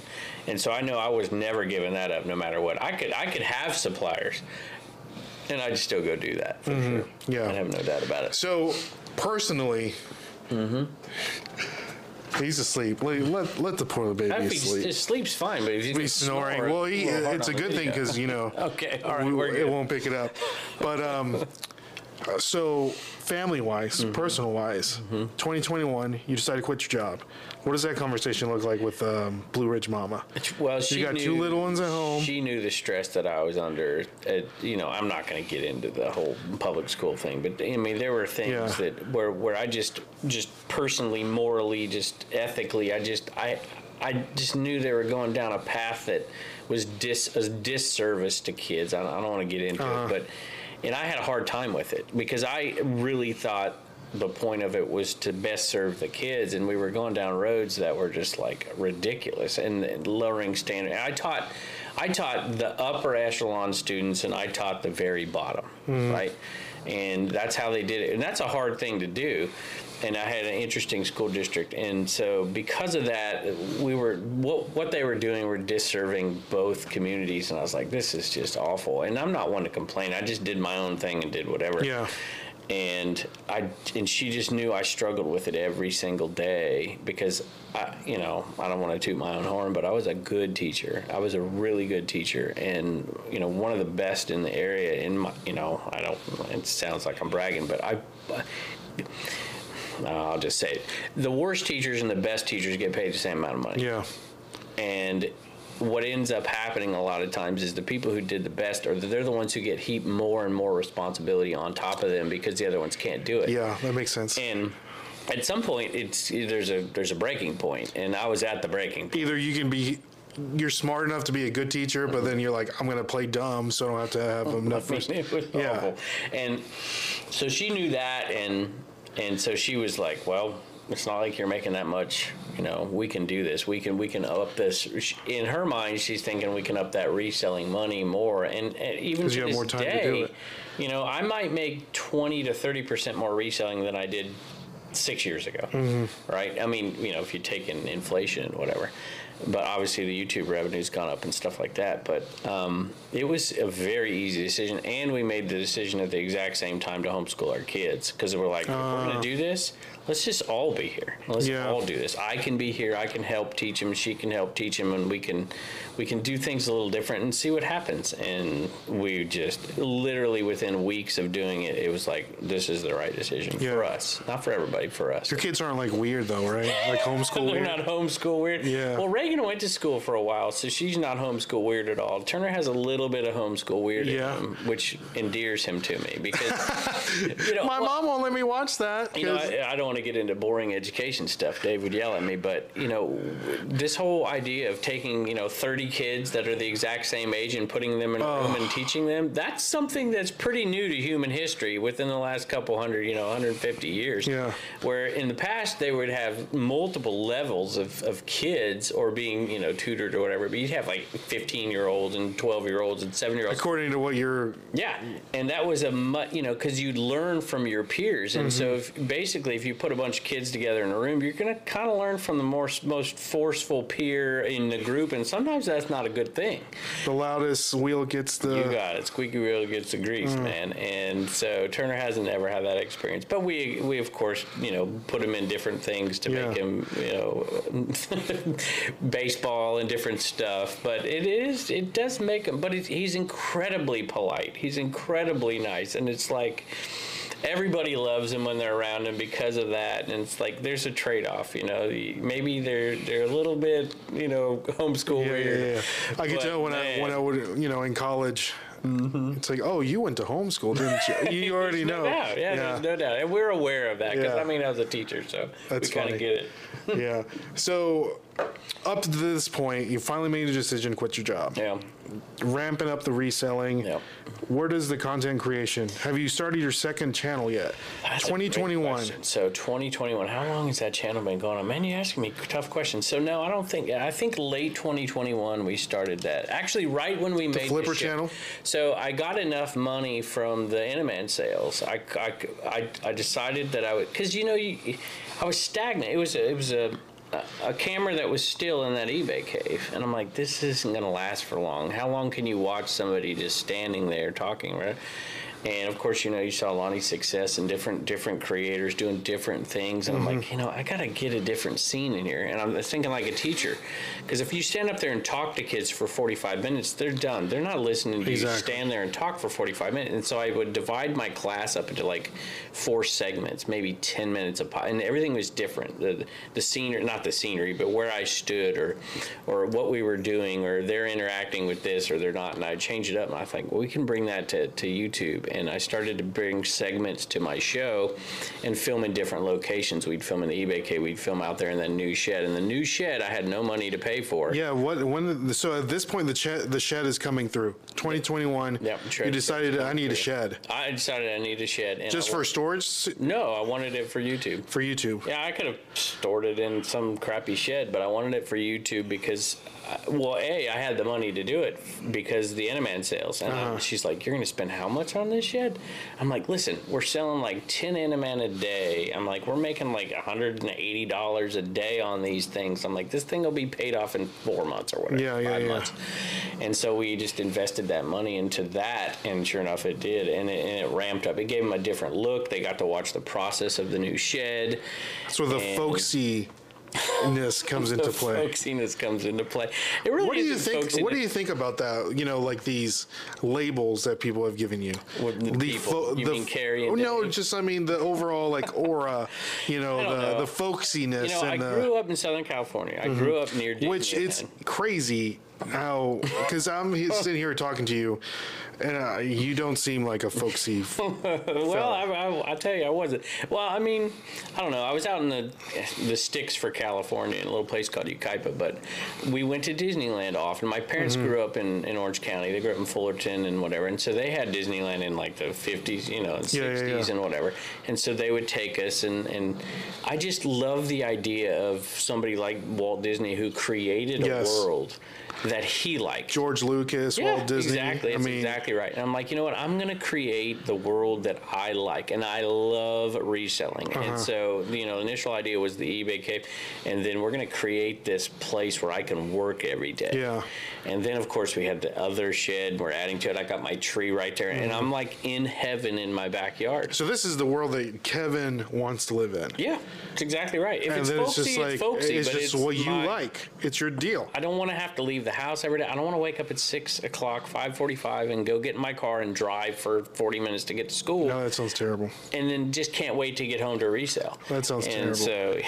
And so I know I was never giving that up, no matter what. I could I could have suppliers, and I'd still go do that for sure. Mm-hmm. Yeah. I have no doubt about it. so personally, Mm-hmm. he's asleep. Let, let, let the poor baby sleep. s- sleep's fine, but if he's He's snoring. Well, he, it's a good thing because you know. Okay, all right, we- we're it good. won't pick it up. But um, uh, so family wise, Mm-hmm. personal wise, 2021, you decide to quit your job. What does that conversation look like with um, Blue Ridge Mama? Well, she got knew, two little ones at home. She knew the stress that I was under. Uh, you know, I'm not going to get into the whole public school thing, but I mean, there were things Yeah. that where where I just just personally, morally, just ethically, I just I I just knew they were going down a path that was dis a disservice to kids. I don't, I don't want to get into Uh-huh. it, but and I had a hard time with it because I really thought the point of it was to best serve the kids. And we were going down roads that were just like ridiculous and, lowering standard. I taught i taught the upper echelon students and i taught the very bottom hmm. right? And that's how they did it. And that's a hard thing to do and i had an interesting school district. And so because of that we were what, what they were doing were disserving both communities. And i was like this is just awful. And i'm not one to complain. I just did my own thing and did whatever. Yeah. and I and she just knew I struggled with it every single day because I you know I don't want to toot my own horn but I was a good teacher. I was a really good teacher and you know one of the best in the area in my you know I don't it sounds like I'm bragging but I I'll just say it. the worst teachers and the best teachers get paid the same amount of money Yeah. and what ends up happening a lot of times is the people who did the best are they're the ones who get heaped more and more responsibility on top of them because the other ones can't do it Yeah, that makes sense. and at some point it's there's a there's a breaking point and i was at the breaking point Either you can be. You're smart enough to be a good teacher, but then you're like, I'm going to play dumb, so I don't have to have enough. I mean, Yeah. awful and so she knew that and and so she was like well it's not like you're making that much you know we can do this. We can we can up this. In her mind she's thinking we can up that reselling money more. And, and even to you have this more time to do it. you know i might make 20 to 30 percent more reselling than i did six years ago. Mm-hmm. right? I mean you know if you take in inflation and whatever but obviously the youtube revenue's gone up and stuff like that but um, it was a very easy decision and we made the decision at the exact same time to homeschool our kids because we're like if we're going to do this let's just all be here let's Ah. Yeah. all do this i can be here i can help teach him she can help teach him and we can we can do things a little different and see what happens and we just literally within weeks of doing it it was like this is the right decision Yeah. for us not for everybody for us Your kids aren't like weird though, right? Like homeschool they're weird. not homeschool weird. Yeah. Well, Reagan went to school for a while, so she's not homeschool weird at all. Turner has a little bit of homeschool weird, in Yeah. him, which endears him to me because you know. My well, mom won't let me watch that. You know, 'cause- I, I don't want to get into boring education stuff. Dave would yell at me, but you know, this whole idea of taking you know 30 kids that are the exact same age and putting them in a room and teaching them, that's something that's pretty new to human history within the last couple hundred, you know, 150 years. Yeah. Where in the past they would have multiple levels of, of kids or being you know tutored or whatever, but you'd have like 15 year olds and 12 year olds and seven year olds. According to what you're, Yeah, and that was a you know because you'd learn from your peers, and mm-hmm. so if, basically if you put a bunch of kids together in a room, you're going to kind of learn from the more most forceful peer in the group, and sometimes that's not a good thing. the loudest wheel gets the. You got it. Squeaky wheel gets the grease, mm. man. And so Turner hasn't ever had that experience. But we, we of course, you know, put him in different things to Yeah. make him, you know, baseball and different stuff. But it is, it does make him. But he's incredibly polite. He's incredibly nice, and it's like. Everybody loves him when they're around him because of that, and it's like there's a trade-off, you know. Maybe they're they're a little bit, you know, homeschool Yeah, weird. yeah, yeah. I could tell when I man. when I would you know in college. Mm-hmm. It's like, oh, you went to homeschool, didn't you? You already There's know. Doubt. Yeah, there's no doubt. And we're aware of that because, Yeah. I mean, I was a teacher, so That's we kind of get it. yeah. So, up to this point, you finally made a decision to quit your job. Yeah. Ramping up the reselling. Yep. Where does the content creation? Have you started your second channel yet? That's a great 2021. question. So 2021. How long has that channel been going on? Man, you're asking me tough questions. So no, I don't think. I think late 2021 we started that. Actually, right when we made Flipper the ship. channel? So I got enough money from the Inaman sales. I, I, I, I decided that I would because you know you, I was stagnant. It was a, it was a a camera that was still in that eBay cave, and I'm like, this isn't gonna last for long. How long can you watch somebody just standing there talking, right? And of course, you know, you saw Lonnie's success and different different creators doing different things, and I'm like, mm-hmm. you know, I gotta get a different scene in here. And I'm thinking like a teacher, because if you stand up there and talk to kids for 45 minutes, they're done. They're not listening to you stand there and talk for 45 minutes. And so I would divide my class up into like four segments, maybe 10 minutes apart, and everything was different. The the scenery, not the scenery, but where I stood or or what we were doing, or they're interacting with this or they're not. And I change it up, and I think well, we can bring that to, to YouTube. And I started to bring segments to my show and film in different locations. We'd film in the eBay cave, we'd film out there in the new shed. And the new shed, I had no money to pay for. Yeah. What? When? The, so at this point, the shed the shed is coming through. 2021. Yep, You decided I need a shed I decided I need a shed. And just I, for storage No, I wanted it for YouTube. for YouTube. Yeah, I could have stored it in some crappy shed, but I wanted it for YouTube because, well, a I had the money to do it because the Enaman sales, and Uh-huh. I- she's like, "You're going to spend how much on this shed?" I'm like, "Listen, we're selling like ten Enaman a day. I'm like, we're making like 180 dollars a day on these things. I'm like, this thing will be paid off in four months or whatever, Yeah, yeah, five yeah. months." And so we just invested that money into that, and sure enough, it did, and it, and it ramped up. It gave them a different look. They got to watch the process of the new shed. So the And- folksiness comes into play. folksiness comes into play. It really What do you think? folksiness. What do you think about that? You know, like these labels that people have given you. What, the people? You mean Carrie and oh, no, Dave? just I mean the overall like aura. You know, the know. the folksiness You know, I the, grew up in Southern California. I mm-hmm. grew up near Disneyland. which it's crazy how because I'm he- sitting here talking to you, and uh, you don't seem like a folksy. f- well, I, I, I tell you, I wasn't. Well, I mean, I don't know. I was out in the the sticks for California in a little place called Yucaipa, but we went to Disneyland often. My parents Mm-hmm. grew up in, in Orange County. They grew up in Fullerton and whatever, and so they had Disneyland in like the fifties, you know, and Yeah, yeah, sixties yeah. and whatever. And so they would take us, and and I just love the idea of somebody like Walt Disney who created a Yes. world that he liked. George Lucas, Walt Disney. Exactly. I mean, exactly right. And I'm like, you know what? I'm going to create the world that I like, and I love reselling. Uh-huh. And so, you know, the initial idea was the eBay cave, and then we're going to create this place where I can work every day. Yeah. And then, of course, we had the other shed. We're adding to it. I got my tree right there, and Mm-hmm. I'm like in heaven in my backyard. So this is the world that Kevin wants to live in. Yeah, that's exactly right. If and it's folksy, it's just like it's folksy, it's but just it's what you my- like. It's your deal. I don't want to have to leave the house every day. I don't want to wake up at six o'clock, five forty-five, and go get in my car and drive for forty minutes to get to school, No, that sounds terrible. and then just can't wait to get home to resell. That sounds and terrible. So,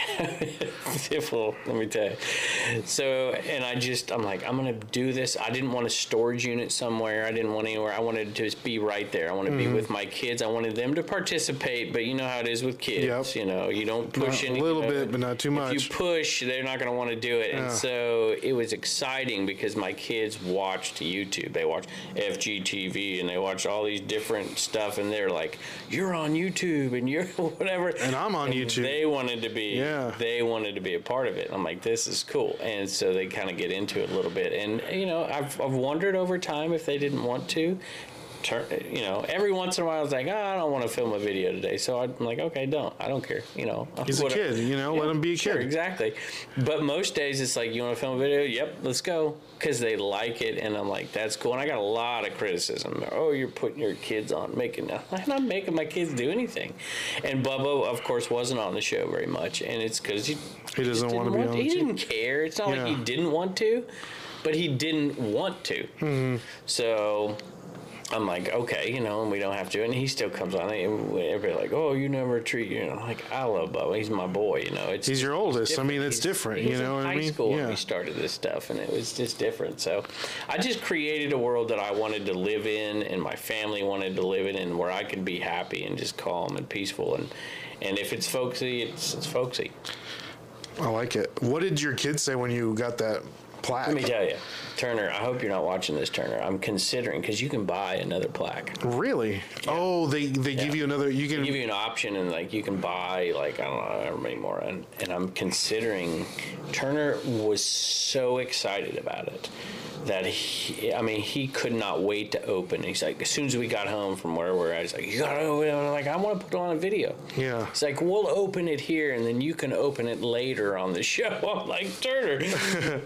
well, let me tell you. So, and I just, I'm like, I'm gonna do this. I didn't want a storage unit somewhere. I didn't want anywhere. I wanted to just be right there. I want to Mm-hmm. be with my kids. I wanted them to participate, but you know how it is with kids. Yep. You know, you don't push Not- a little you know, bit, but not too much. If you push, they're not going to want to do it. Yeah. And so it was exciting because my kids watched YouTube. They watch FGTV and they watch all these different stuff, and they're like, "You're on YouTube and you're whatever." And I'm on YouTube. They wanted to be. Yeah. They wanted to be a part of it. I'm like, this is cool, and so they kind of get into it a little bit. And you know, I've I've wondered over time if they didn't want to. Turn, you know, every once in a while, I was like, oh, I don't want to film a video today. So I'm like, okay, don't. I don't care. You know, He's a kid, you know, let him be a Sure, kid. exactly. But most days it's like, you want to film a video? Yep, let's go. Because they like it, and I'm like, that's cool. And I got a lot of criticism. Oh, you're putting your kids on, making. I'm not making my kids do anything. And Bubba, of course, wasn't on the show very much, and it's because he, He doesn't didn't want to be on He didn't care. It's not like he didn't want to, but he didn't want to. Mm-hmm. So. I'm like, okay, you know, and we don't have to. And he still comes on. Everybody like, oh, you never treat you. know, like, I love Bubba. He's my boy. You know, it's He's your oldest. I mean, it's He's- different. You know in what I high mean? school when Yeah. we started this stuff, and it was just different. So, I just created a world that I wanted to live in, and my family wanted to live in, and where I could be happy and just calm and peaceful. And and if it's folksy, it's, it's folksy. I like it. What did your kids say when you got that plaque? Let me tell you, Turner. I hope you're not watching this, Turner. I'm considering because you can buy another plaque. Really? Oh, they they give you another. You can. They give you an option and like you can buy like I don't know however many more and, and I'm considering Turner was so excited about it that he I mean he could not wait to open. He's like as soon as we got home from where we're at, he's like, You gotta open. I'm like, I wanna put on a video. Yeah. He's like, We'll open it here and then you can open it later on the show. I'm like, Turner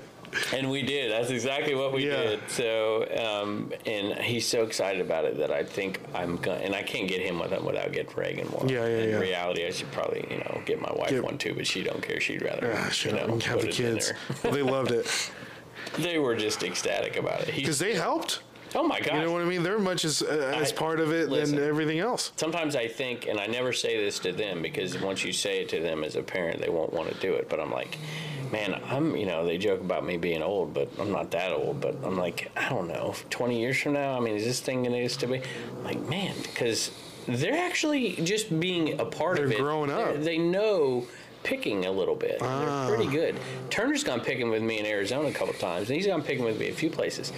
And we did. That's exactly what we Yeah. did. So, um, and he's so excited about it that I think I'm gonna, and I can't get him with him without getting Reagan one. Yeah, yeah, In yeah. reality, I should probably, you know, get my wife Get- one too, but she don't care. She'd rather, shut you know, have the kids. Well, they loved it They were just ecstatic about it. Because they helped. Oh my god! You know what I mean? They're much as uh, as I- part of it listen. than everything else. sometimes I think, and I never say this to them because once you say it to them as a parent, they won't want to do it. But I'm like, man, I'm, you know, they joke about me being old, but I'm not that old. But I'm like, I don't know, 20 years from now, I mean, is this thing going to be? I'm like, man, because they're actually just being a part of They're it. growing up. They know picking a little bit. Ah. They're pretty good. Turner's gone picking with me in Arizona a couple times, and he's gone picking with me a few places.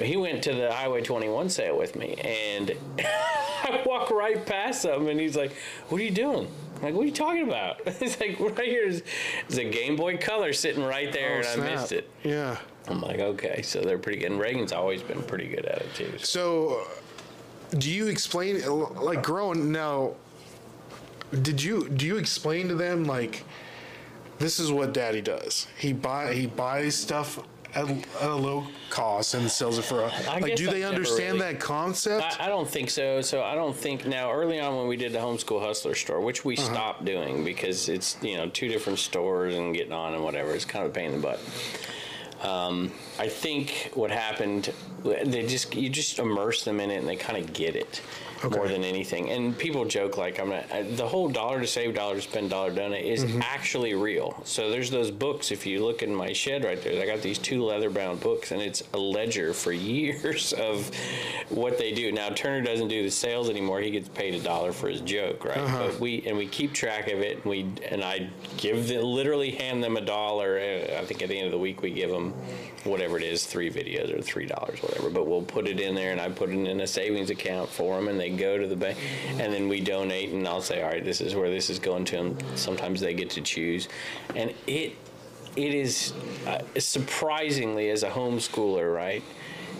He went to the Highway 21 sale with me, and I walk right past him, and he's like, "What are you doing?" I'm like, "What are you talking about?" He's like, "Right here is, is a Game Boy Color sitting right there, Oh, and I missed it." Yeah. I'm like, "Okay, so they're pretty good." And Reagan's always been pretty good at it too. So, uh, do you explain like growing now? Did you do you explain to them like this is what Daddy does? He buy he buys stuff at, at a low cost and sells it for a I like. Do they understand really- that concept? I, I don't think so. So I don't think now. Early on, when we did the homeschool hustler store, which we stopped doing because it's you know two different stores and getting on and whatever, it's kind of a pain in the butt. Um, I think what happened, they just you just immerse them in it and they kind of get it more than anything. And people joke like I'm not, I- the whole dollar to save, dollar to spend, dollar donate is actually real. So there's those books. If you look in my shed right there, I got these two leather bound books, and it's a ledger for years of what they do. Now Turner doesn't do the sales anymore. He gets paid a dollar for his joke, right? But we and we keep track of it. And we and I give the literally hand them a dollar. uh, I think at the end of the week we give them whatever it is, three videos or three dollars, whatever. But we'll put it in there, and I put it in a savings account for them, and they go to the bank, and then we donate, and I'll say, all right, this is where this is going to them. Sometimes they get to choose, and it it is uh, surprisingly as a homeschooler, right?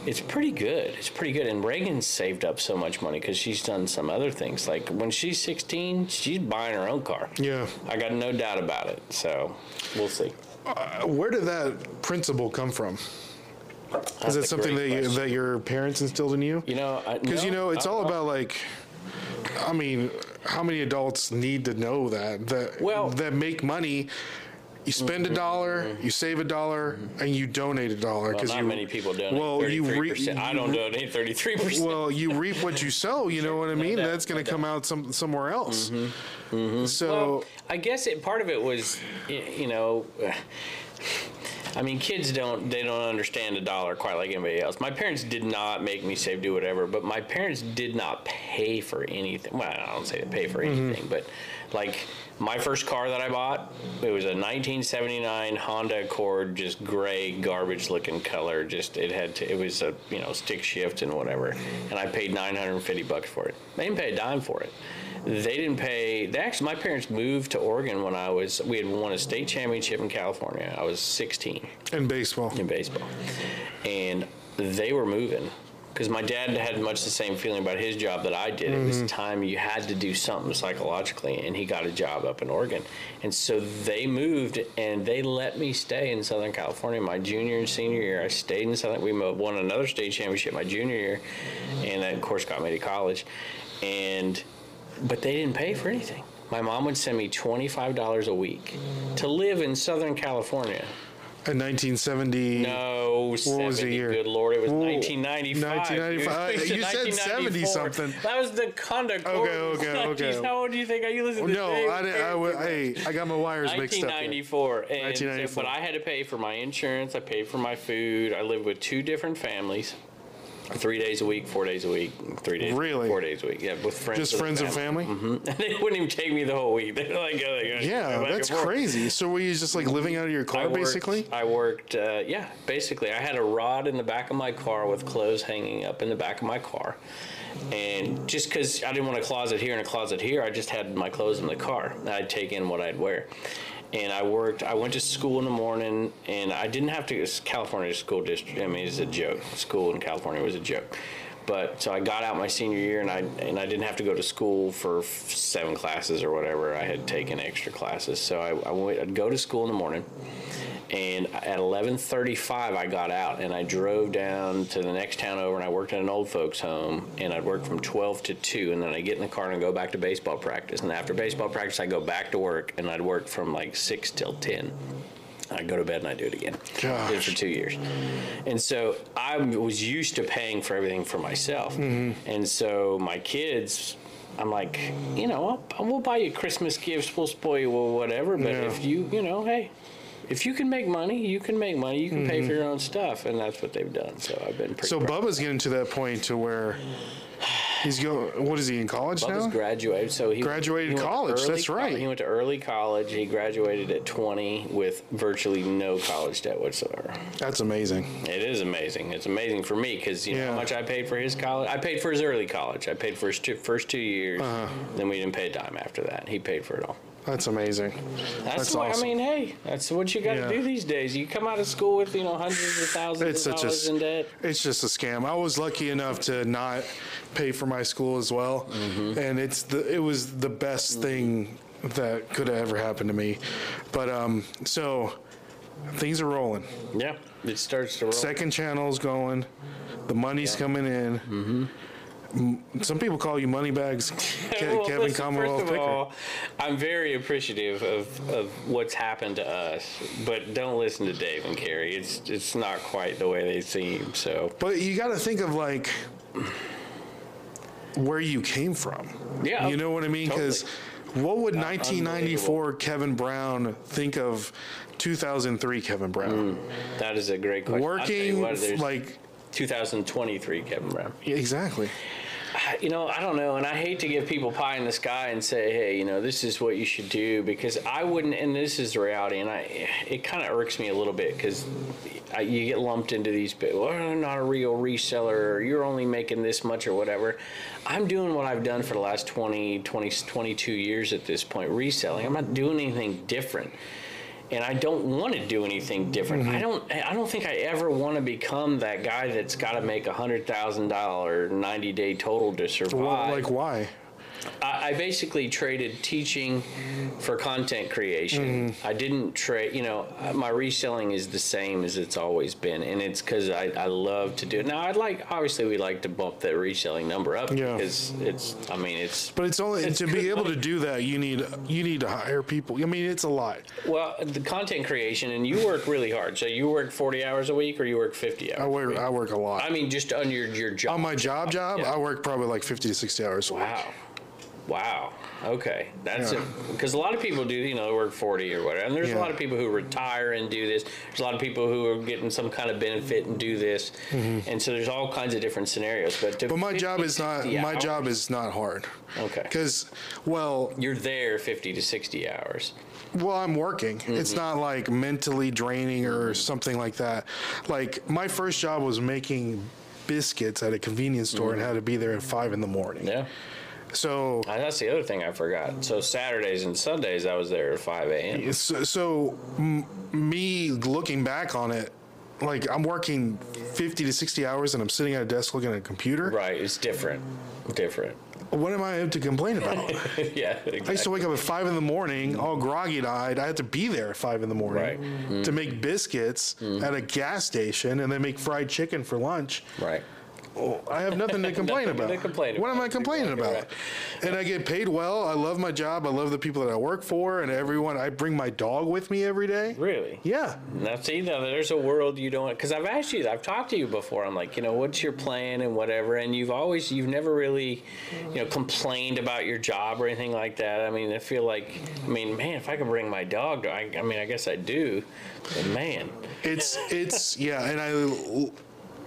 It's pretty good. It's pretty good. And Reagan's saved up so much money because she's done some other things. Like when she's 16, she's buying her own car. Yeah. I got no doubt about it. So we'll see. Uh, Where did that principle come from? Is That's something that great you, question. that your parents instilled in you? You know, I- Because you no, know it's I- all I- about like, I mean, how many adults need to know that that Well- that make money you spend a mm-hmm. dollar, you mm-hmm. save a dollar, and you donate a dollar Well, not you many people donate. Well, you reap. 33%. I don't donate thirty-three percent. Well, you reap what you sow. You know what I mean? doubt, That's going to come out some somewhere else. Mm-hmm. Mm-hmm. So Well, I guess it, part of it was, you know, I mean, kids don't they don't understand a dollar quite like anybody else. My parents did not make me save, do whatever, but my parents did not pay for anything. Well, I don't say they pay for anything, but like my first car that I bought, it was a 1979 Honda Accord, just gray garbage looking color. Just it had to, it was a you know stick shift and whatever, and I paid 950 bucks for it. They didn't pay a dime for it they didn't pay they actually my parents moved to oregon when i was we had won a state championship in california. I was 16 in baseball, in baseball. And they were moving because my dad had much the same feeling about his job that i did. It was mm-hmm. time you had to do something psychologically and he got a job up in oregon. And so they moved and they let me stay in southern california my junior and senior year. I stayed in southern we won another state championship my junior year and that of course got me to college. And but they didn't pay for anything. My mom would send me $25 a week to live in Southern California. in 1970. No, What 70, was the year? good lord, it was Well, 1995. 1995. You said 70 something. That was the conduct. Okay, okay, okay. How old do you think? Are you listening to No, I, didn't, I, hey, I got my wires mixed up. 1994. 1994. but I had to pay for my insurance. I paid for my food. I lived with two different families. Three days a week, four days a week, three days, Really? four days a week. Yeah, with friends. Just friends and family? And they wouldn't even take me the whole week. They're like, oh, they gotta Yeah, back that's and forth. crazy. So were you just like living out of your I car, worked- basically? I worked, uh, yeah, basically. I had a rod in the back of my car with clothes hanging up in the back of my car. And just because I didn't want a closet here and a closet here, I just had my clothes in the car. I'd take in what I'd wear. And I worked, I went to school in the morning, and I didn't have to, it's California school district, I mean, it's a joke. School in California was a joke. But so I got out my senior year, and I and I didn't have to go to school for f- seven classes or whatever. I had taken extra classes, so I, I went. I'd go to school in the morning, and at 11:35 I got out and I drove down to the next town over and I worked at an old folks home and I'd work from 12 to 2 and then I get in the car and go back to baseball practice and after baseball practice I go back to work and I'd work from like 6 till 10. I go to bed and I do it again. Did it for two years, and so I was used to paying for everything for myself, mm-hmm. and so my kids. I'm like, you know, I'll, we'll buy you Christmas gifts, we'll spoil you, or whatever. But Yeah. if you, you know, hey, if you can make money, you can make money. You can pay mm-hmm. for your own stuff, and that's what they've done. So I've been pretty. So. Bubba's getting to that point to where he's going. What is he in college Bubba's now? graduated, so he Graduated he went to college, early that's right. He went to early college. He graduated at 20 with virtually no college debt whatsoever. That's amazing. It is amazing. It's amazing for me because you know Yeah. how much I paid for his college. I paid for his early college. I paid for his two, first two years. Uh-huh. Then we didn't pay a dime after that. He paid for it all. That's amazing. That's, That's what awesome. I mean. Hey, that's what you got to Yeah. do these days. You come out of school with you know hundreds of thousands It's of such dollars a. in debt. It's just a scam. I was lucky enough to not pay for my school as well, Mm-hmm. and it's the. It was the best thing that could have ever happened to me. But um, so things are rolling. Yeah, it starts to roll. Second channel's going. The money's coming in. Mm-hmm. M- Some people call you moneybags, Well, Kevin listen, Commonwealth first of Picker. all, I'm very appreciative of, of what's happened to us, but don't listen to Dave and Carrie. It's it's not quite the way they seem. So But you got to think of like where you came from. Yeah, You know what I mean? Because what would 1994 Kevin Brown think of 2003 Kevin Brown? that is a great question. I'll tell you Working what, like 2023 Kevin Brown. exactly. You know, I don't know, and I hate to give people pie in the sky and say, "Hey, you know, this is what you should do," because I wouldn't. And this is the reality, and I, it kind of irks me a little bit because you get lumped into these. bit, Well, I'm not a real reseller. Or you're only making this much or whatever. I'm doing what I've done for the last 20, 20, 22 years at this point, reselling. I'm not doing anything different and I don't want to do anything different. Mm-hmm. I don't. I don't think I ever want to become that guy that's got to make a hundred thousand dollar ninety day total to survive. Well, like why? I, I basically traded teaching for content creation. Mm. I didn't trade, you know, my reselling is the same as it's always been, and it's because I, I love to do it. Now, I'd like, obviously, we like to bump that reselling number up Yeah. because it's, I mean, it's, But it's only It's to good be able to do that. You need you need to hire people. I mean, it's a lot. well, the content creation, and you work really hard. So you work 40 hours a week or you work 50 hours? I a work week? I work a lot. I mean, just on your, your job. On my job job. I work probably like 50 to 60 hours a week. Wow. Wow. Okay. That's Yeah. it. Because a lot of people do, you know, they work 40 or whatever. And there's a Yeah. lot of people who retire and do this. There's a lot of people who are getting some kind of benefit and do this. And so there's all kinds of different scenarios. But, to Mm-hmm. But my 50, job is not 60 my hours, job is not hard. Okay. Because well, You're there 50 to 60 hours. well, I'm working. Mm-hmm. It's not like mentally draining or something like that. Like my first job was making biscuits at a convenience store and had to be there at five in the morning. Mm-hmm. Yeah. So Uh, That's the other thing I forgot. So Saturdays and Sundays, I was there at 5 a.m. So, so m- me looking back on it, like I'm working 50 to 60 hours and I'm sitting at a desk looking at a computer. Right. It's different. Different. What am I to complain about? yeah. exactly. I used to wake up at five in the morning, all groggy eyed. I had to be there at five in the morning Right. Mm-hmm. to make biscuits at a gas station and then make fried chicken for lunch. Right. Well, I have nothing to complain Nothing about. to complain What am about. I complaining Exactly about? And I get paid well. I love my job. I love the people that I work for and everyone. I bring my dog with me every day. Really? Yeah. Now, see, now there's a world you don't, because I've asked you, I've talked to you before. I'm like, you know, what's your plan and whatever, and you've always, you've never really, you know, complained about your job or anything like that. I mean, I feel like, I mean, man, if I could bring my dog, I, I mean, I guess I do, but man, It's it's yeah, and I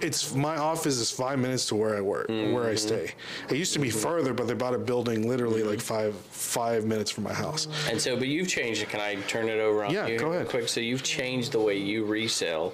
it's my office is five minutes to where I work, where Mm-hmm. I stay. It used to be mm-hmm. further, but they bought a building literally like mm-hmm. five five minutes from my house. and so, but you've changed it. Can I turn it over on Yeah, you go ahead. quick? So you've changed the way you resell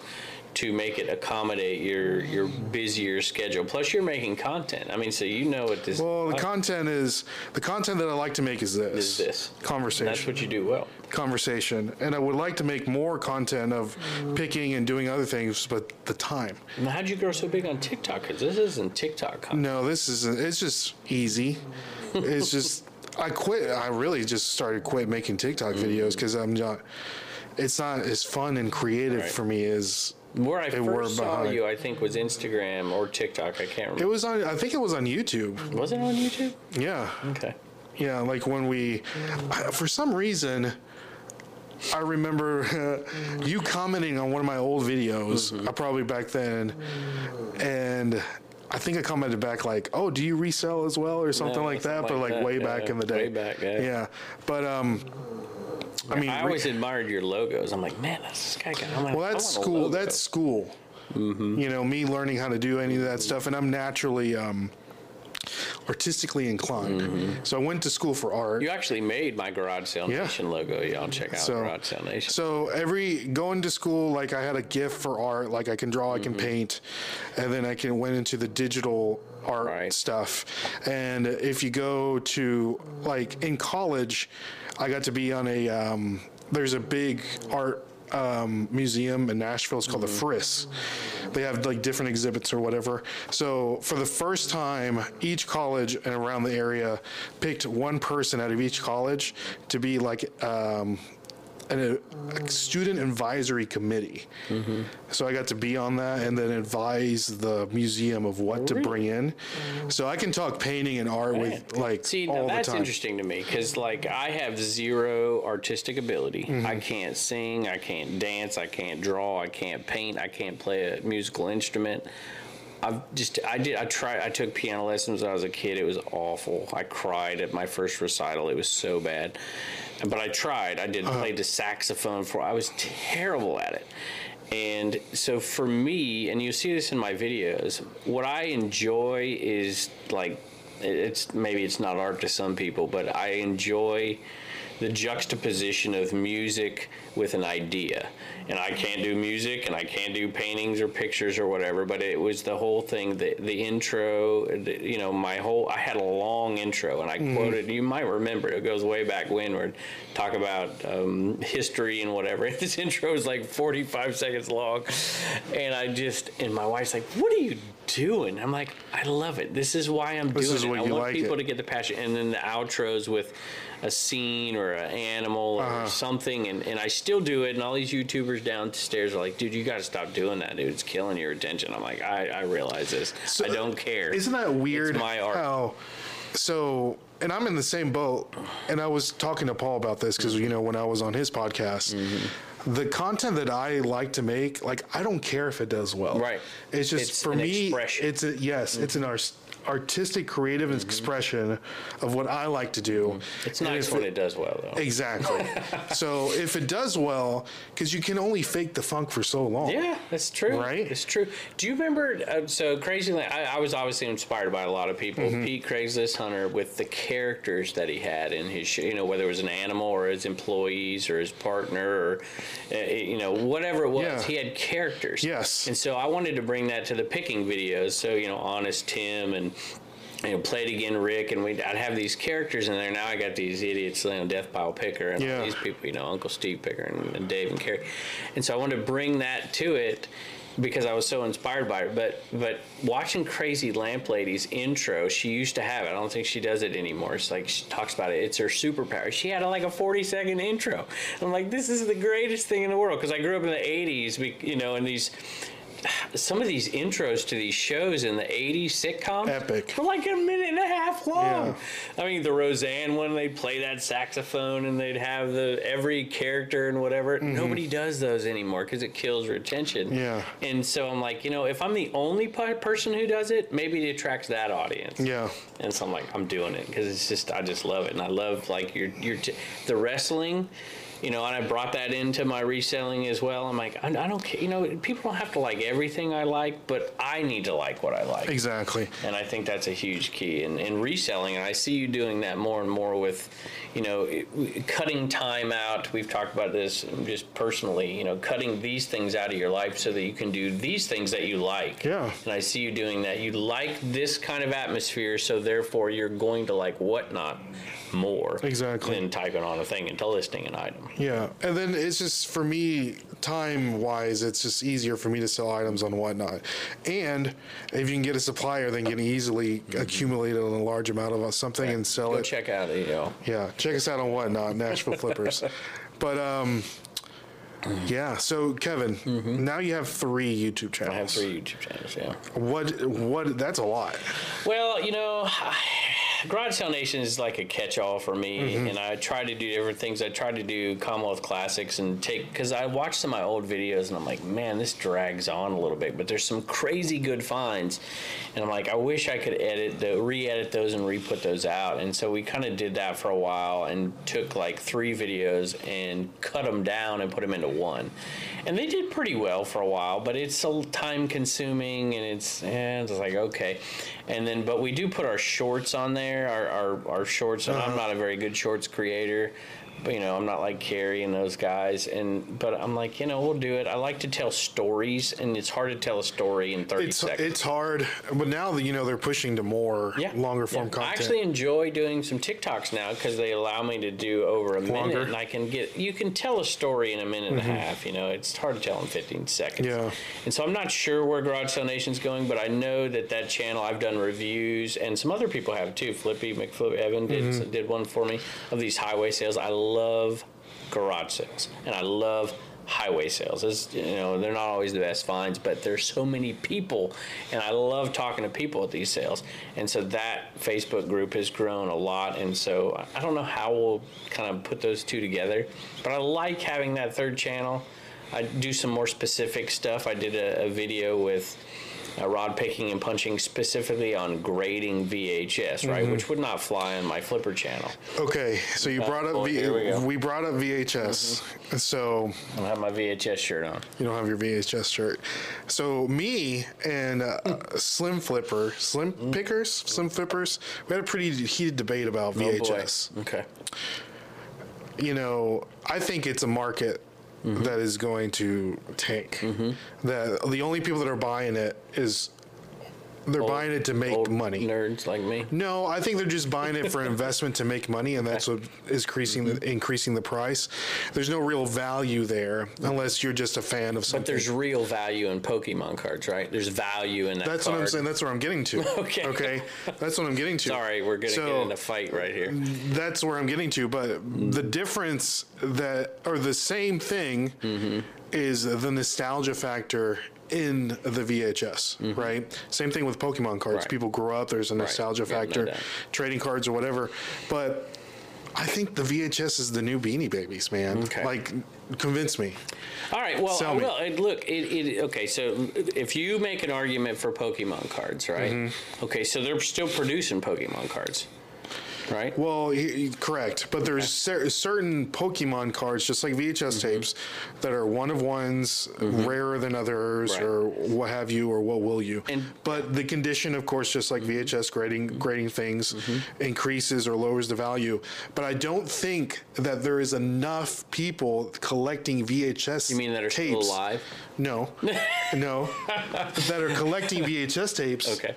to make it accommodate your your busier schedule. Plus, you're making content. I mean, so you know what this. Well, the uh, content is the content that I like to make is this. Is this. conversation? That's what you do well. Conversation, and I would like to make more content of picking and doing other things, but the time. Now, how'd you grow so big on TikTok? Because this isn't TikTok content. No, this isn't. It's just easy. it's just I quit. I really just started quit making TikTok Mm-hmm. videos because I'm not. It's not as fun and creative Right. for me as Where I first saw behind. you, I think, was Instagram or TikTok. I can't it remember. was on. I think it was on YouTube. Was it on YouTube? Yeah, Okay. Yeah. Like when we, I, for some reason. I remember you commenting on one of my old videos, Mm-hmm. uh, probably back then, and I think I commented back like, "Oh, do you resell as well?" or something like that, something but like like that, way yeah, back in the day. way back, yeah. Yeah, but um, I mean, I re- always admired your logos. I'm like, man, that's this guy. Got, I'm like, well, that's school. That's school. Mm-hmm. You know, me learning how to do any of that stuff, and I'm naturally um, artistically inclined. So I went to school for art. Mm-hmm. You actually made my Garage Sale Yeah. Nation logo. Y'all check out So- Garage Sale Nation. So every going to school, like I had a gift for art, like I can draw, I Mm-hmm. can paint, and then I can went into the digital art Right. stuff. And if you go to like in college, I got to be on a um, there's a big art um, museum in Nashville. It's called the Frist. They have like different exhibits or whatever. So for the first time, each college and around the area picked one person out of each college to be like um, an, a student advisory committee. So I got to be on that and then advise the museum of what to bring in. So I can talk painting and art with like See, now all the that's time. interesting to me because, like, I have zero artistic ability. Mm-hmm. I can't sing, I can't dance, I can't draw, I can't paint, I can't play a musical instrument. I've just, I did, I tried, I took piano lessons when I was a kid. It was awful. I cried at my first recital. It was so bad. But I tried. I did uh-huh. play the saxophone for, I was terrible at it. And so for me, and you see this in my videos, what I enjoy is like it's maybe it's not art to some people, but I enjoy the juxtaposition of music with an idea. And I can't do music and I can't do paintings or pictures or whatever, but it was the whole thing, the, the intro, the, you know, my whole, I had a long intro and I quoted, you might remember, it goes way back when we're talk about um, history and whatever. This intro is like 45 seconds long. And I just, and my wife's like, what are you doing? I'm like, I love it. This is why I'm This doing is it. what I you want like people it. to get the passion. And then the outros with a scene or an animal Uh-huh. or something. And, and I still do it. And all these YouTubers downstairs are like, dude, you got to stop doing that, dude. It's killing your attention. I'm like, I, I realize this. I don't care. Isn't that weird? my art. How, so, and I'm in the same boat. And I was talking to Paul about this because you know when I was on his podcast, Mm-hmm. The content that I like to make, like I don't care if it does well. Right. It's just It's for an me. expression. It's a yes. It's an art, artistic, creative expression of what I like to do. Mm-hmm. It's And nice if when it- does well, though. Exactly. so if it does well, because you can only fake the funk for so long. Yeah, that's true. Right? It's true. Do you remember? Uh, so crazy. I, I was obviously inspired by a lot of people. Mm-hmm. Pete Craigslist Hunter with the characters that he had in his show. You know, whether it was an animal or his employees or his partner or uh, you know whatever it was, Yeah. he had characters. Yes. And so I wanted to bring that to the picking videos. So you know, Honest Tim and. You know, play it again, Rick, and we I'd have these characters in there. Now I got these idiots, you know, Death Pile Picker, and Yeah. all these people, you know, Uncle Steve Picker and, and Dave and Carrie, and so I wanted to bring that to it because I was so inspired by it. But but watching Crazy Lamp Lady's intro, she used to have it. I don't think she does it anymore. It's like she talks about it. It's her superpower. She had like a forty second intro. I'm like, this is the greatest thing in the world because I grew up in the '80s, we- you know, and these. Some of these intros to these shows in the '80s sitcoms Epic. for like a minute and a half long. I mean, the Roseanne one, they'd play that saxophone and they'd have the every character and whatever. Nobody does those anymore because it kills retention. Mm-hmm. Yeah. And so I'm like, you know, if I'm the only pe- person who does it, maybe it attracts that audience. Yeah. And so I'm like, I'm doing it because it's just, I just love it, and I love like your your t- the wrestling. You know, and I brought that into my reselling as well. I'm like, I, I don't care. You know, people don't have to like everything I like, but I need to like what I like. Exactly. And I think that's a huge key in, in reselling. And I see you doing that more and more with, you know, cutting time out. We've talked about this just personally, you know, cutting these things out of your life so that you can do these things that you like. Yeah. And I see you doing that. You like this kind of atmosphere, so therefore you're going to like whatnot more. Exactly. Than typing on a thing into listing an item. Yeah, and then it's just for me, time wise, it's just easier for me to sell items on whatnot. And if you can get a supplier, then you can easily mm-hmm. accumulate a large amount of uh, something and sell Go it. check out, you know, Yeah, check us out on whatnot, Nashville Flippers. But um, yeah. So Kevin, now you have three YouTube channels. I have three YouTube channels, yeah. What? What? That's a lot. Well, you know, Garage Sale Nation is like a catch-all for me, and I try to do different things. I try to do Commonwealth Classics and take because I watch some of my old videos and I'm like, man, this drags on a little bit, but there's some crazy good finds, and I'm like, I wish I could edit the re-edit those and re-put those out. And so we kind of did that for a while and took like three videos and cut them down and put them into one, and they did pretty well for a while, but it's a time consuming and it's eh, it's like okay, and then but we do put our shorts on there, our our, our shorts, and I'm uh-huh. not a very good shorts creator. You know, I'm not like Carrie and those guys, and but I'm like, you know, we'll do it. I like to tell stories, and it's hard to tell a story in 30 It's seconds. it's hard, but now that you know they're pushing to more longer form yeah. content. I actually enjoy doing some TikToks now because they allow me to do over a Longer. minute, and I can get you can tell a story in a minute and a mm-hmm. half. You know, it's hard to tell in 15 seconds. Yeah. And so I'm not sure where Garage Sale Nation's going, but I know that that channel I've done reviews, and some other people have too. Flippy McFlip Evan did mm-hmm. did one for me of these highway sales. I love garage sales, and I love highway sales. It's, you know, they're not always the best finds, but there's so many people, and I love talking to people at these sales. And so that Facebook group has grown a lot, and so I- don't know how we'll kind of put those two together, but I like having that third channel. I do some more specific stuff. I did a, a video with uh, rod picking and punching specifically on grading VHS, right, which would not fly on my Flipper channel. Okay, so you brought up well, v- here we go. we brought up VHS. So I don't have my VHS shirt on. you don't have your VHS shirt. So me and uh, Slim Flipper, Slim Mm. Pickers, Slim Flippers, we had a pretty heated debate about Oh, boy. VHS. Okay. you know, I think it's a market Mm-hmm. that is going to tank. That the only people that are buying it is They're buying it to make old money. Nerds like me. No, I think they're just buying it for investment to make money, and that's what is increasing the, increasing the price. There's no real value there unless you're just a fan of something. But there's real value in Pokemon cards, right? There's value in that. that's what I'm saying. That's where I'm getting to. Okay. Okay. That's what I'm getting to. Sorry, we're gonna So- get in a fight right here. that's where I'm getting to. But the difference that, or the same thing, Mm-hmm. is the nostalgia factor in the VHS, right? Same thing with Pokemon cards. Mm-hmm. Right. People grow up. There's a nostalgia Yeah, no factor, trading cards or whatever. But I think the VHS is the new Beanie Babies, man. Okay. Like, convince me. All right. Well, Sell me. well, look. It, it okay. So if you make an argument for Pokemon cards, right? Mm-hmm. Okay. So they're still producing Pokemon cards, right? Well, he, correct, but there's cer- certain Pokemon cards, just like VHS Mm-hmm. tapes, that are one of ones, rarer than others, Right. or what have you, or what will you. And- but the condition, of course, just like VHS grading grading things, Mm-hmm. increases or lowers the value. But I don't think that there is enough people collecting VHS. You mean that are still alive? No, no, that are collecting VHS tapes. Okay.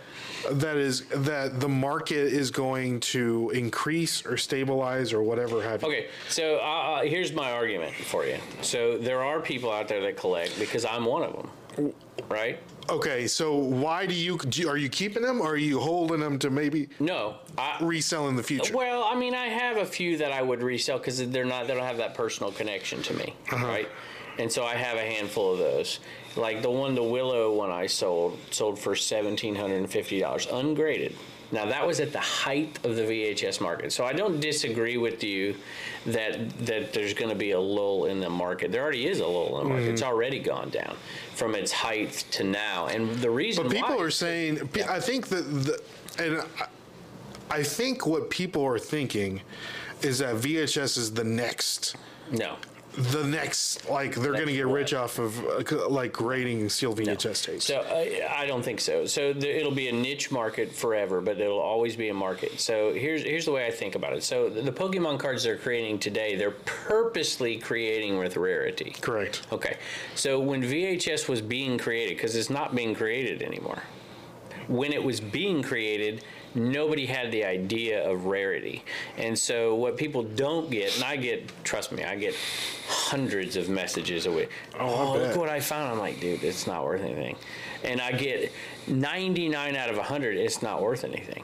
That is that the market is going to increase or stabilize or whatever have you. Okay, so uh, uh, here's my argument for you. So there are people out there that collect because I'm one of them, right? Okay, so why do you are you keeping them or are you holding them to maybe No, I, resell in the future? Well, I mean, I have a few that I would resell because they're not they don't have that personal connection to me, Uh-huh. right? And so I have a handful of those. Like the one, the Willow one I sold, sold for seventeen hundred and fifty dollars, ungraded. Now that was at the height of the VHS market, so I don't disagree with you that that there's going to be a lull in the market. There already is a lull in the market. It's Mm-hmm. already gone down from its height to now, and the reason But people why, are saying, I think that the, and I, I think what people are thinking is that VHS is the next, no. The next, like they're going to get rich off of uh, like grading sealed VHS tapes. So I, I don't think so. So there, it'll be a niche market forever, but it'll always be a market. So here's here's the way I think about it. So the, the Pokemon cards they're creating today, they're purposely creating with rarity. Correct. Okay. So when VHS was being created, because it's not being created anymore, when it was being created, nobody had the idea of rarity. And so what people don't get, and I get, trust me, I get hundreds of messages a week. Oh, Oh, look what I found. I'm like, dude, it's not worth anything. And I get 99 out of 100, it's not worth anything.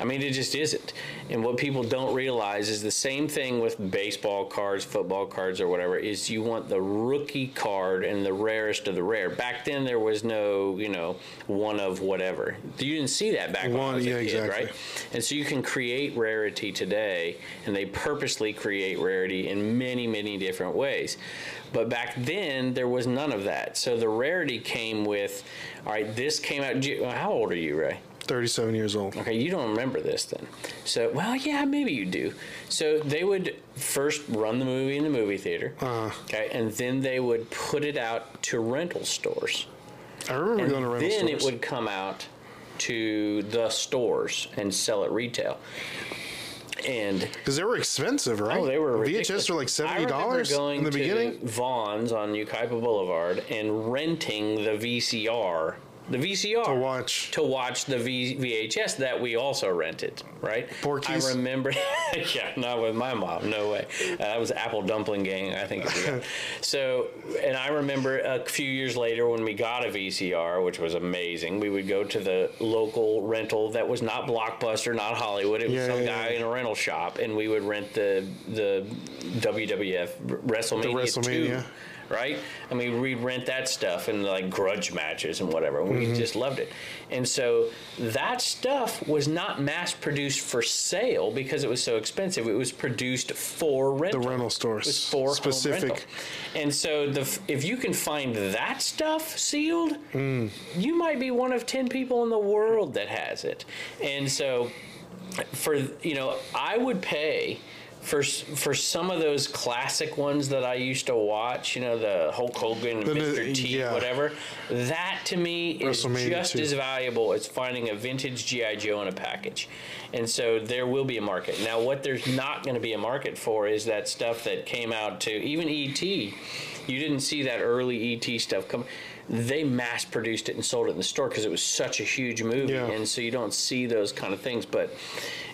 I mean, it just isn't. And what people don't realize is the same thing with baseball cards, football cards, or whatever. Is you want the rookie card and the rarest of the rare. Back then, there was no, you know, one of whatever. You didn't see that back when I One- was a yeah, kid, exactly. right? And so you can create rarity today, and they purposely create rarity in many, many different ways. But back then, there was none of that. So the rarity came with, all right, this came out. How old are you, Ray? 37 years old. Okay, you don't remember this then. So, well, yeah, maybe you do. So they would first run the movie in the movie theater, Uh-huh. okay, and then they would put it out to rental stores. I remember And going to rental then stores. Then it would come out to the stores and sell at retail. And Because they were expensive, right? oh, they were VHS ridiculous. were like seventy dollars in the to beginning. Vaughn's on Yucaipa Boulevard and renting the VCR, the VCR To watch. to watch the v- VHS that we also rented, right? Porky's? I remember, yeah, not with my mom, no way. Uh, that was Apple Dumpling Gang, I think. so, and I remember a few years later when we got a VCR, which was amazing. We would go to the local rental that was not Blockbuster, not Hollywood. It was Yeah, some yeah, guy yeah. in a rental shop, and we would rent the the WWF WrestleMania, WrestleMania. 2 right? I mean, we'd rent that stuff and like grudge matches and whatever. and We mm-hmm. just loved it. And so that stuff was not mass produced for sale because it was so expensive. It was produced for rental. The rental stores. For Specific. And so the if you can find that stuff sealed, mm. you might be one of 10 people in the world that has it. And so for you know, I would pay for for some of those classic ones that I used to watch, you know, the Hulk Hogan, The- Mr. T, yeah. whatever, that to me is just too. as valuable as finding a vintage GI Joe in a package. And so there will be a market. Now, what there's not going to be a market for is that stuff that came out to even ET. You didn't see that early ET stuff come. They mass produced it and sold it in the store because it was such a huge movie, Yeah. and so you don't see those kind of things. But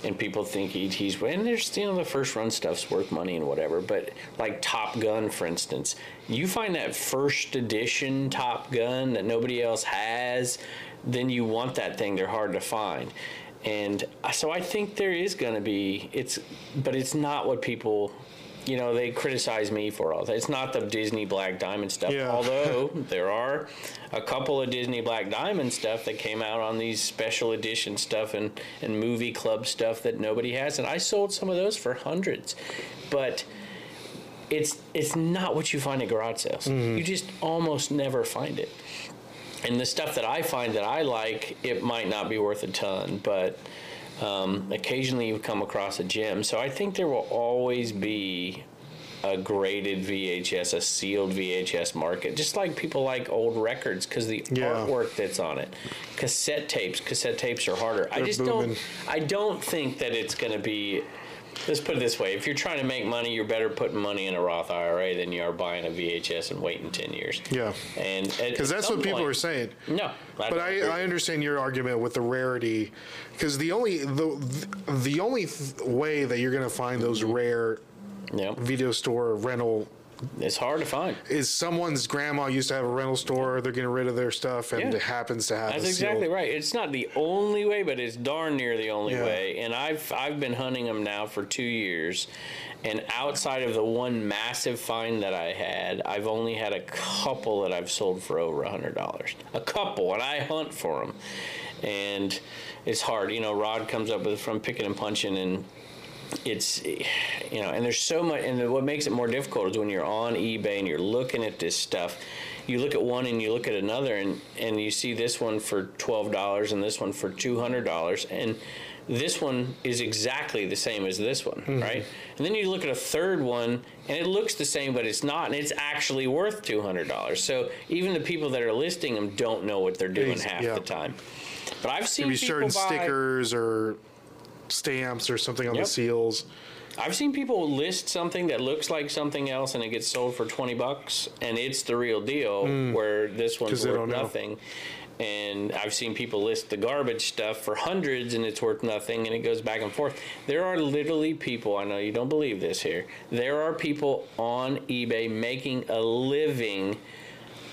and people think ET's and there's you know the first run stuff's worth money and whatever. But like Top Gun, for instance, you find that first edition Top Gun that nobody else has, then you want that thing. They're hard to find. And uh, so I think there is going to be it's, but it's not what people, you know, they criticize me for all that. It's not the Disney Black Diamond stuff. Yeah. Although there are a couple of Disney Black Diamond stuff that came out on these special edition stuff and and movie club stuff that nobody has, and I sold some of those for hundreds, but. It's it's not what you find at garage sales. Mm-hmm. You just almost never find it and the stuff that I find that I like, it might not be worth a ton, but um, occasionally you come across a gem. So I think there will always be a graded VHS, a sealed VHS market, just like people like old records because the Yeah. artwork that's on it. Cassette tapes, cassette tapes are harder. I They're just booming. don't. I don't think that it's going to be. Let's put it this way: if you're trying to make money, you're better putting money in a Roth IRA than you are buying a VHS and waiting ten years. Yeah. and Because that's what people are saying. No, But I, I understand your argument with the rarity, because the only the the only th- way that you're going to find those rare yeah, video store rental it's hard to find. is someone's grandma used to have a rental store. They're getting rid of their stuff, and Yeah. it happens to have. That's exactly sealed- right. It's not the only way, but it's darn near the only Yeah. way. And I've I've been hunting them now for two years, and outside of the one massive find that I had, I've only had a couple that I've sold for over a hundred dollars. A couple, and I hunt for them, and it's hard. You know, Rod comes up with from picking and punching and it's you know and there's so much and what makes it more difficult is when you're on ebay and you're looking at this stuff you look at one and you look at another and and you see this one for $12 and this one for $200 and this one is exactly the same as this one mm-hmm. right? And then you look at a third one and it looks the same but it's not and it's actually worth $200 so even the people that are listing them don't know what they're doing half yeah. the time. But i've seen certain buy, stickers or stamps or something on Yep. the seals. I've seen people list something that looks like something else and it gets sold for 20 bucks and it's the real deal hmm. where this one's worth know. nothing. And I've seen people list the garbage stuff for hundreds and it's worth nothing and it goes back and forth. There are literally people, I know you don't believe this here, there are people on eBay making a living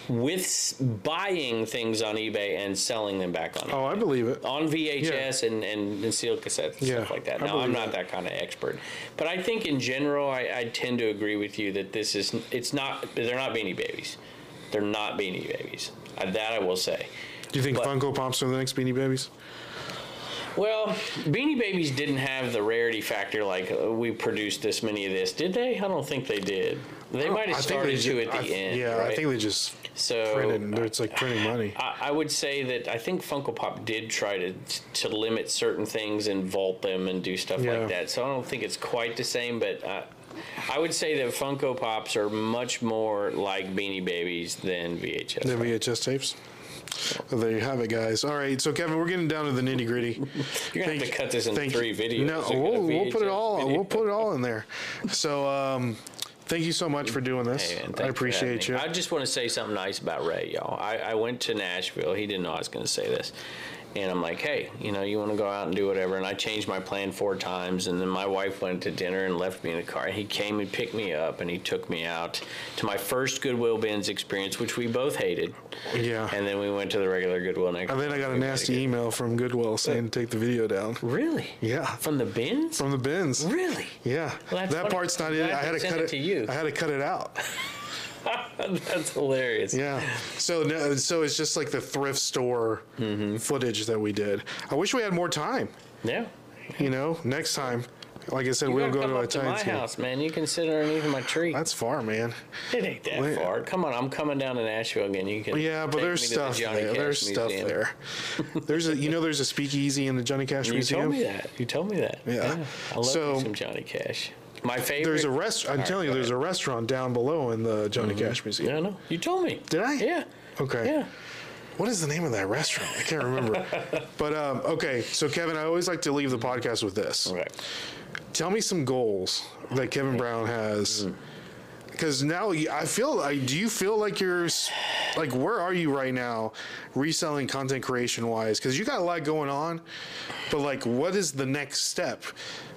with s- buying things on eBay and selling them back on eBay. Oh, I believe it. on VHS and, and, and sealed cassettes and Yeah, stuff like that. I Now, I'm believe not that kind of expert, but I think in general, I, I tend to agree with you that this is it's not they're not Beanie Babies, they're not Beanie Babies. Uh, that I will say. Do you think But- Funko Pops are the next Beanie Babies? Well, Beanie Babies didn't have the rarity factor like uh, we produced this many of this, did they? I don't think they did. They might I have they started to at the I th- end. Yeah, right? I think they just so. printed. It's like printing money. I, I would say that I think Funko Pop did try to to limit certain things and vault them and do stuff Yeah. like that. So I don't think it's quite the same, but uh, I would say that Funko Pops are much more like Beanie Babies than VHS. The VHS tapes. Well, there you have it, guys. All right, so Kevin, we're getting down to the nitty gritty. You're gonna have to cut this into three videos. No, We've got a we'll, we'll put it all. video. We'll put it all in there. So, um, thank you so much for doing this. Hey, man, I for appreciate having you. me. I just want to say something nice about Ray, y'all. I, I went to Nashville. He didn't know I was going to say this. And I'm like, hey, you know, you want to go out and do whatever. And I changed my plan four times. And then my wife went to dinner and left me in the car. And he came and picked me up and he took me out to my first Goodwill Bins experience, which we both hated. Yeah. And then we went to the regular Goodwill next. And then I got a nasty email from Goodwill saying to take the video down. Really? Yeah, From the bins? from the bins. Really? Yeah, Well, that part's not in. Glad I had to cut it it. to you. I had to cut it out. That's hilarious. Yeah. So no, so it's just like the thrift store Mm-hmm. footage that we did. I wish we had more time. Yeah. You know, next time, like I said, You we'll go to to my house, man. You can sit underneath my tree. That's far, man. It ain't that Wait. far. Come on, I'm coming down to Nashville again. You can. Yeah, but there's to the stuff Johnny there. Cash There's stuff there. There's a, you know, there's a speakeasy in the Johnny Cash You Museum. You told me that. You told me that. Yeah. I love So- some Johnny Cash. My favorite. There's a rest. I'm telling you, go there's a restaurant down below in the Johnny Cash Museum. Yeah, I know. You told me. Did I? Yeah. Okay. Yeah. What is the name of that restaurant? I can't remember. but um, okay, so Kevin, I always like to leave the podcast with this. Okay. Tell me some goals that Kevin Brown has. Because now I feel like, do you feel like you're, like, where are you right now, reselling content creation wise? Because you got a lot going on, but like, what is the next step?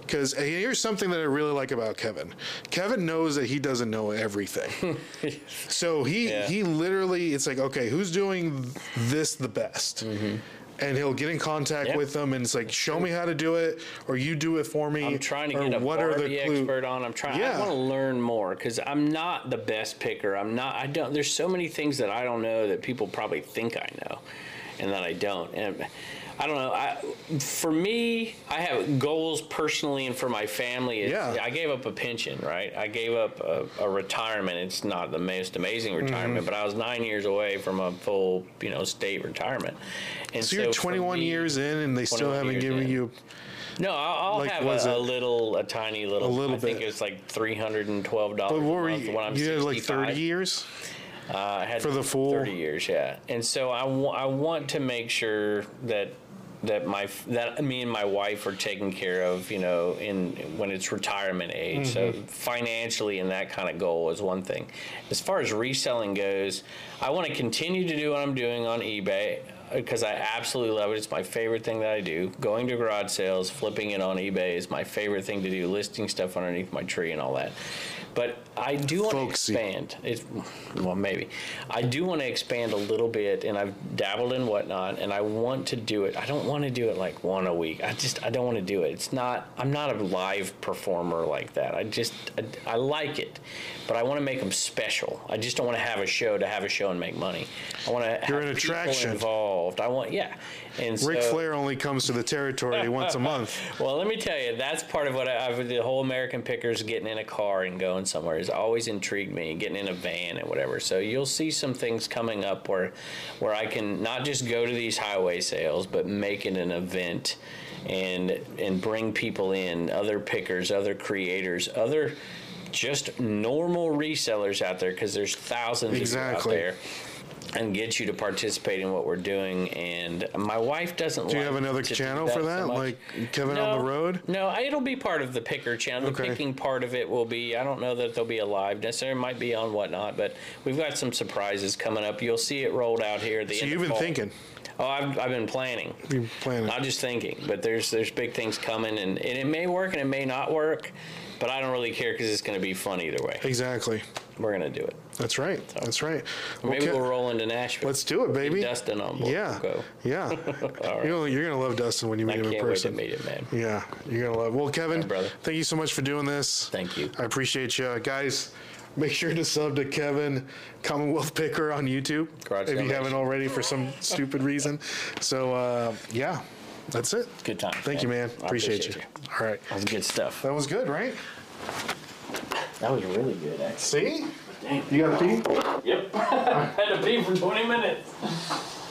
Because here's something that I really like about Kevin. Kevin knows that he doesn't know everything. so he Yeah. he literally, it's like, okay, who's doing this the best? Mm-hmm. And he'll get in contact. Yep. with them, and it's like, show me how to do it, or you do it for me. I'm trying to or get a what are the Barbie clue- expert on. I'm trying. Yeah. I want to learn more because I'm not the best picker. I'm not. I don't. There's so many things that I don't know that people probably think I know, and that I don't. And I don't know. I, for me, I have goals personally and for my family. It's- Yeah. I gave up a pension, right? I gave up a, a retirement. It's not the most amazing Mm-hmm. retirement, but I was nine years away from a full, you know, state retirement. And So you're for 21 me- years in, and they still 21 haven't years given in. you. no, I'll, I'll Like, have was a, a it- little, a tiny little. A little I think bit. it's like three hundred and twelve dollars. But what were a month you? when I'm You had like 65. 30 years. Uh, I had for the full- thirty years, yeah. And so I wa- I want to make sure that that my that me and my wife are taken care of, you know, in when it's retirement age. So Mm-hmm. financially, and that kind of goal is one thing. As far as reselling goes, I want to continue to do what I'm doing on eBay because I absolutely love it. It's my favorite thing that I do. Going to garage sales, flipping it on eBay is my favorite thing to do. Listing stuff underneath my tree and all that. But I do want to expand. It's, well, maybe. I do want to expand a little bit, and I've dabbled in whatnot, and I want to do it. I don't want to do it like one a week. I just, I don't want to do it. It's not, I'm not a live performer like that. I just, I, I like it, but I want to make them special. I just don't want to have a show to have a show and make money. I want to You're have an people attraction. involved. I want, yeah. And Ric Flair only comes to the territory once a month. well, let me tell you, that's part of what I, I've, the whole American Pickers getting in a car and going somewhere has always intrigued me. Getting in a van and whatever. So you'll see some things coming up where, where I can not just go to these highway sales, but make it an event, and and bring people in, other pickers, other creators, other just normal resellers out there because there's thousands Exactly. of out there. And get you to participate in what we're doing, and my wife doesn't. Do you like have another channel for that, much. like Kevin on the road? No, it'll be part of the picker channel. The picking part of it will be. I don't know that there'll be a live necessarily. It might be on whatnot, but we've got some surprises coming up. You'll see it rolled out here. At the So end you've been fall. thinking. Oh, I've, I've been planning. You've been planning. Not just thinking, but there's there's big things coming, and, and it may work and it may not work, but I don't really care because it's going to be fun either way. Exactly. We're going to do it. That's right. That's right. Maybe Okay. we'll roll into Nashville. Let's do it, baby. Get Dustin on board. Yeah. We'll go. Yeah. right. You're, gonna, you're gonna love Dustin when you I meet him in can't wait to person. meet him, man. Yeah, you're gonna love. Well, Kevin, brother. thank you so much for doing this. Thank you. I appreciate you, guys. Make sure to sub to Kevin Commonwealth Picker on YouTube Garage if you haven't already for some stupid reason. So uh, yeah, that's it. Good time. Thank you, man. I Appreciate, appreciate you. All right, That was good stuff. that was good, right? That was really good, actually. See, you got a pee. Yep. I Had to pee for 20 minutes.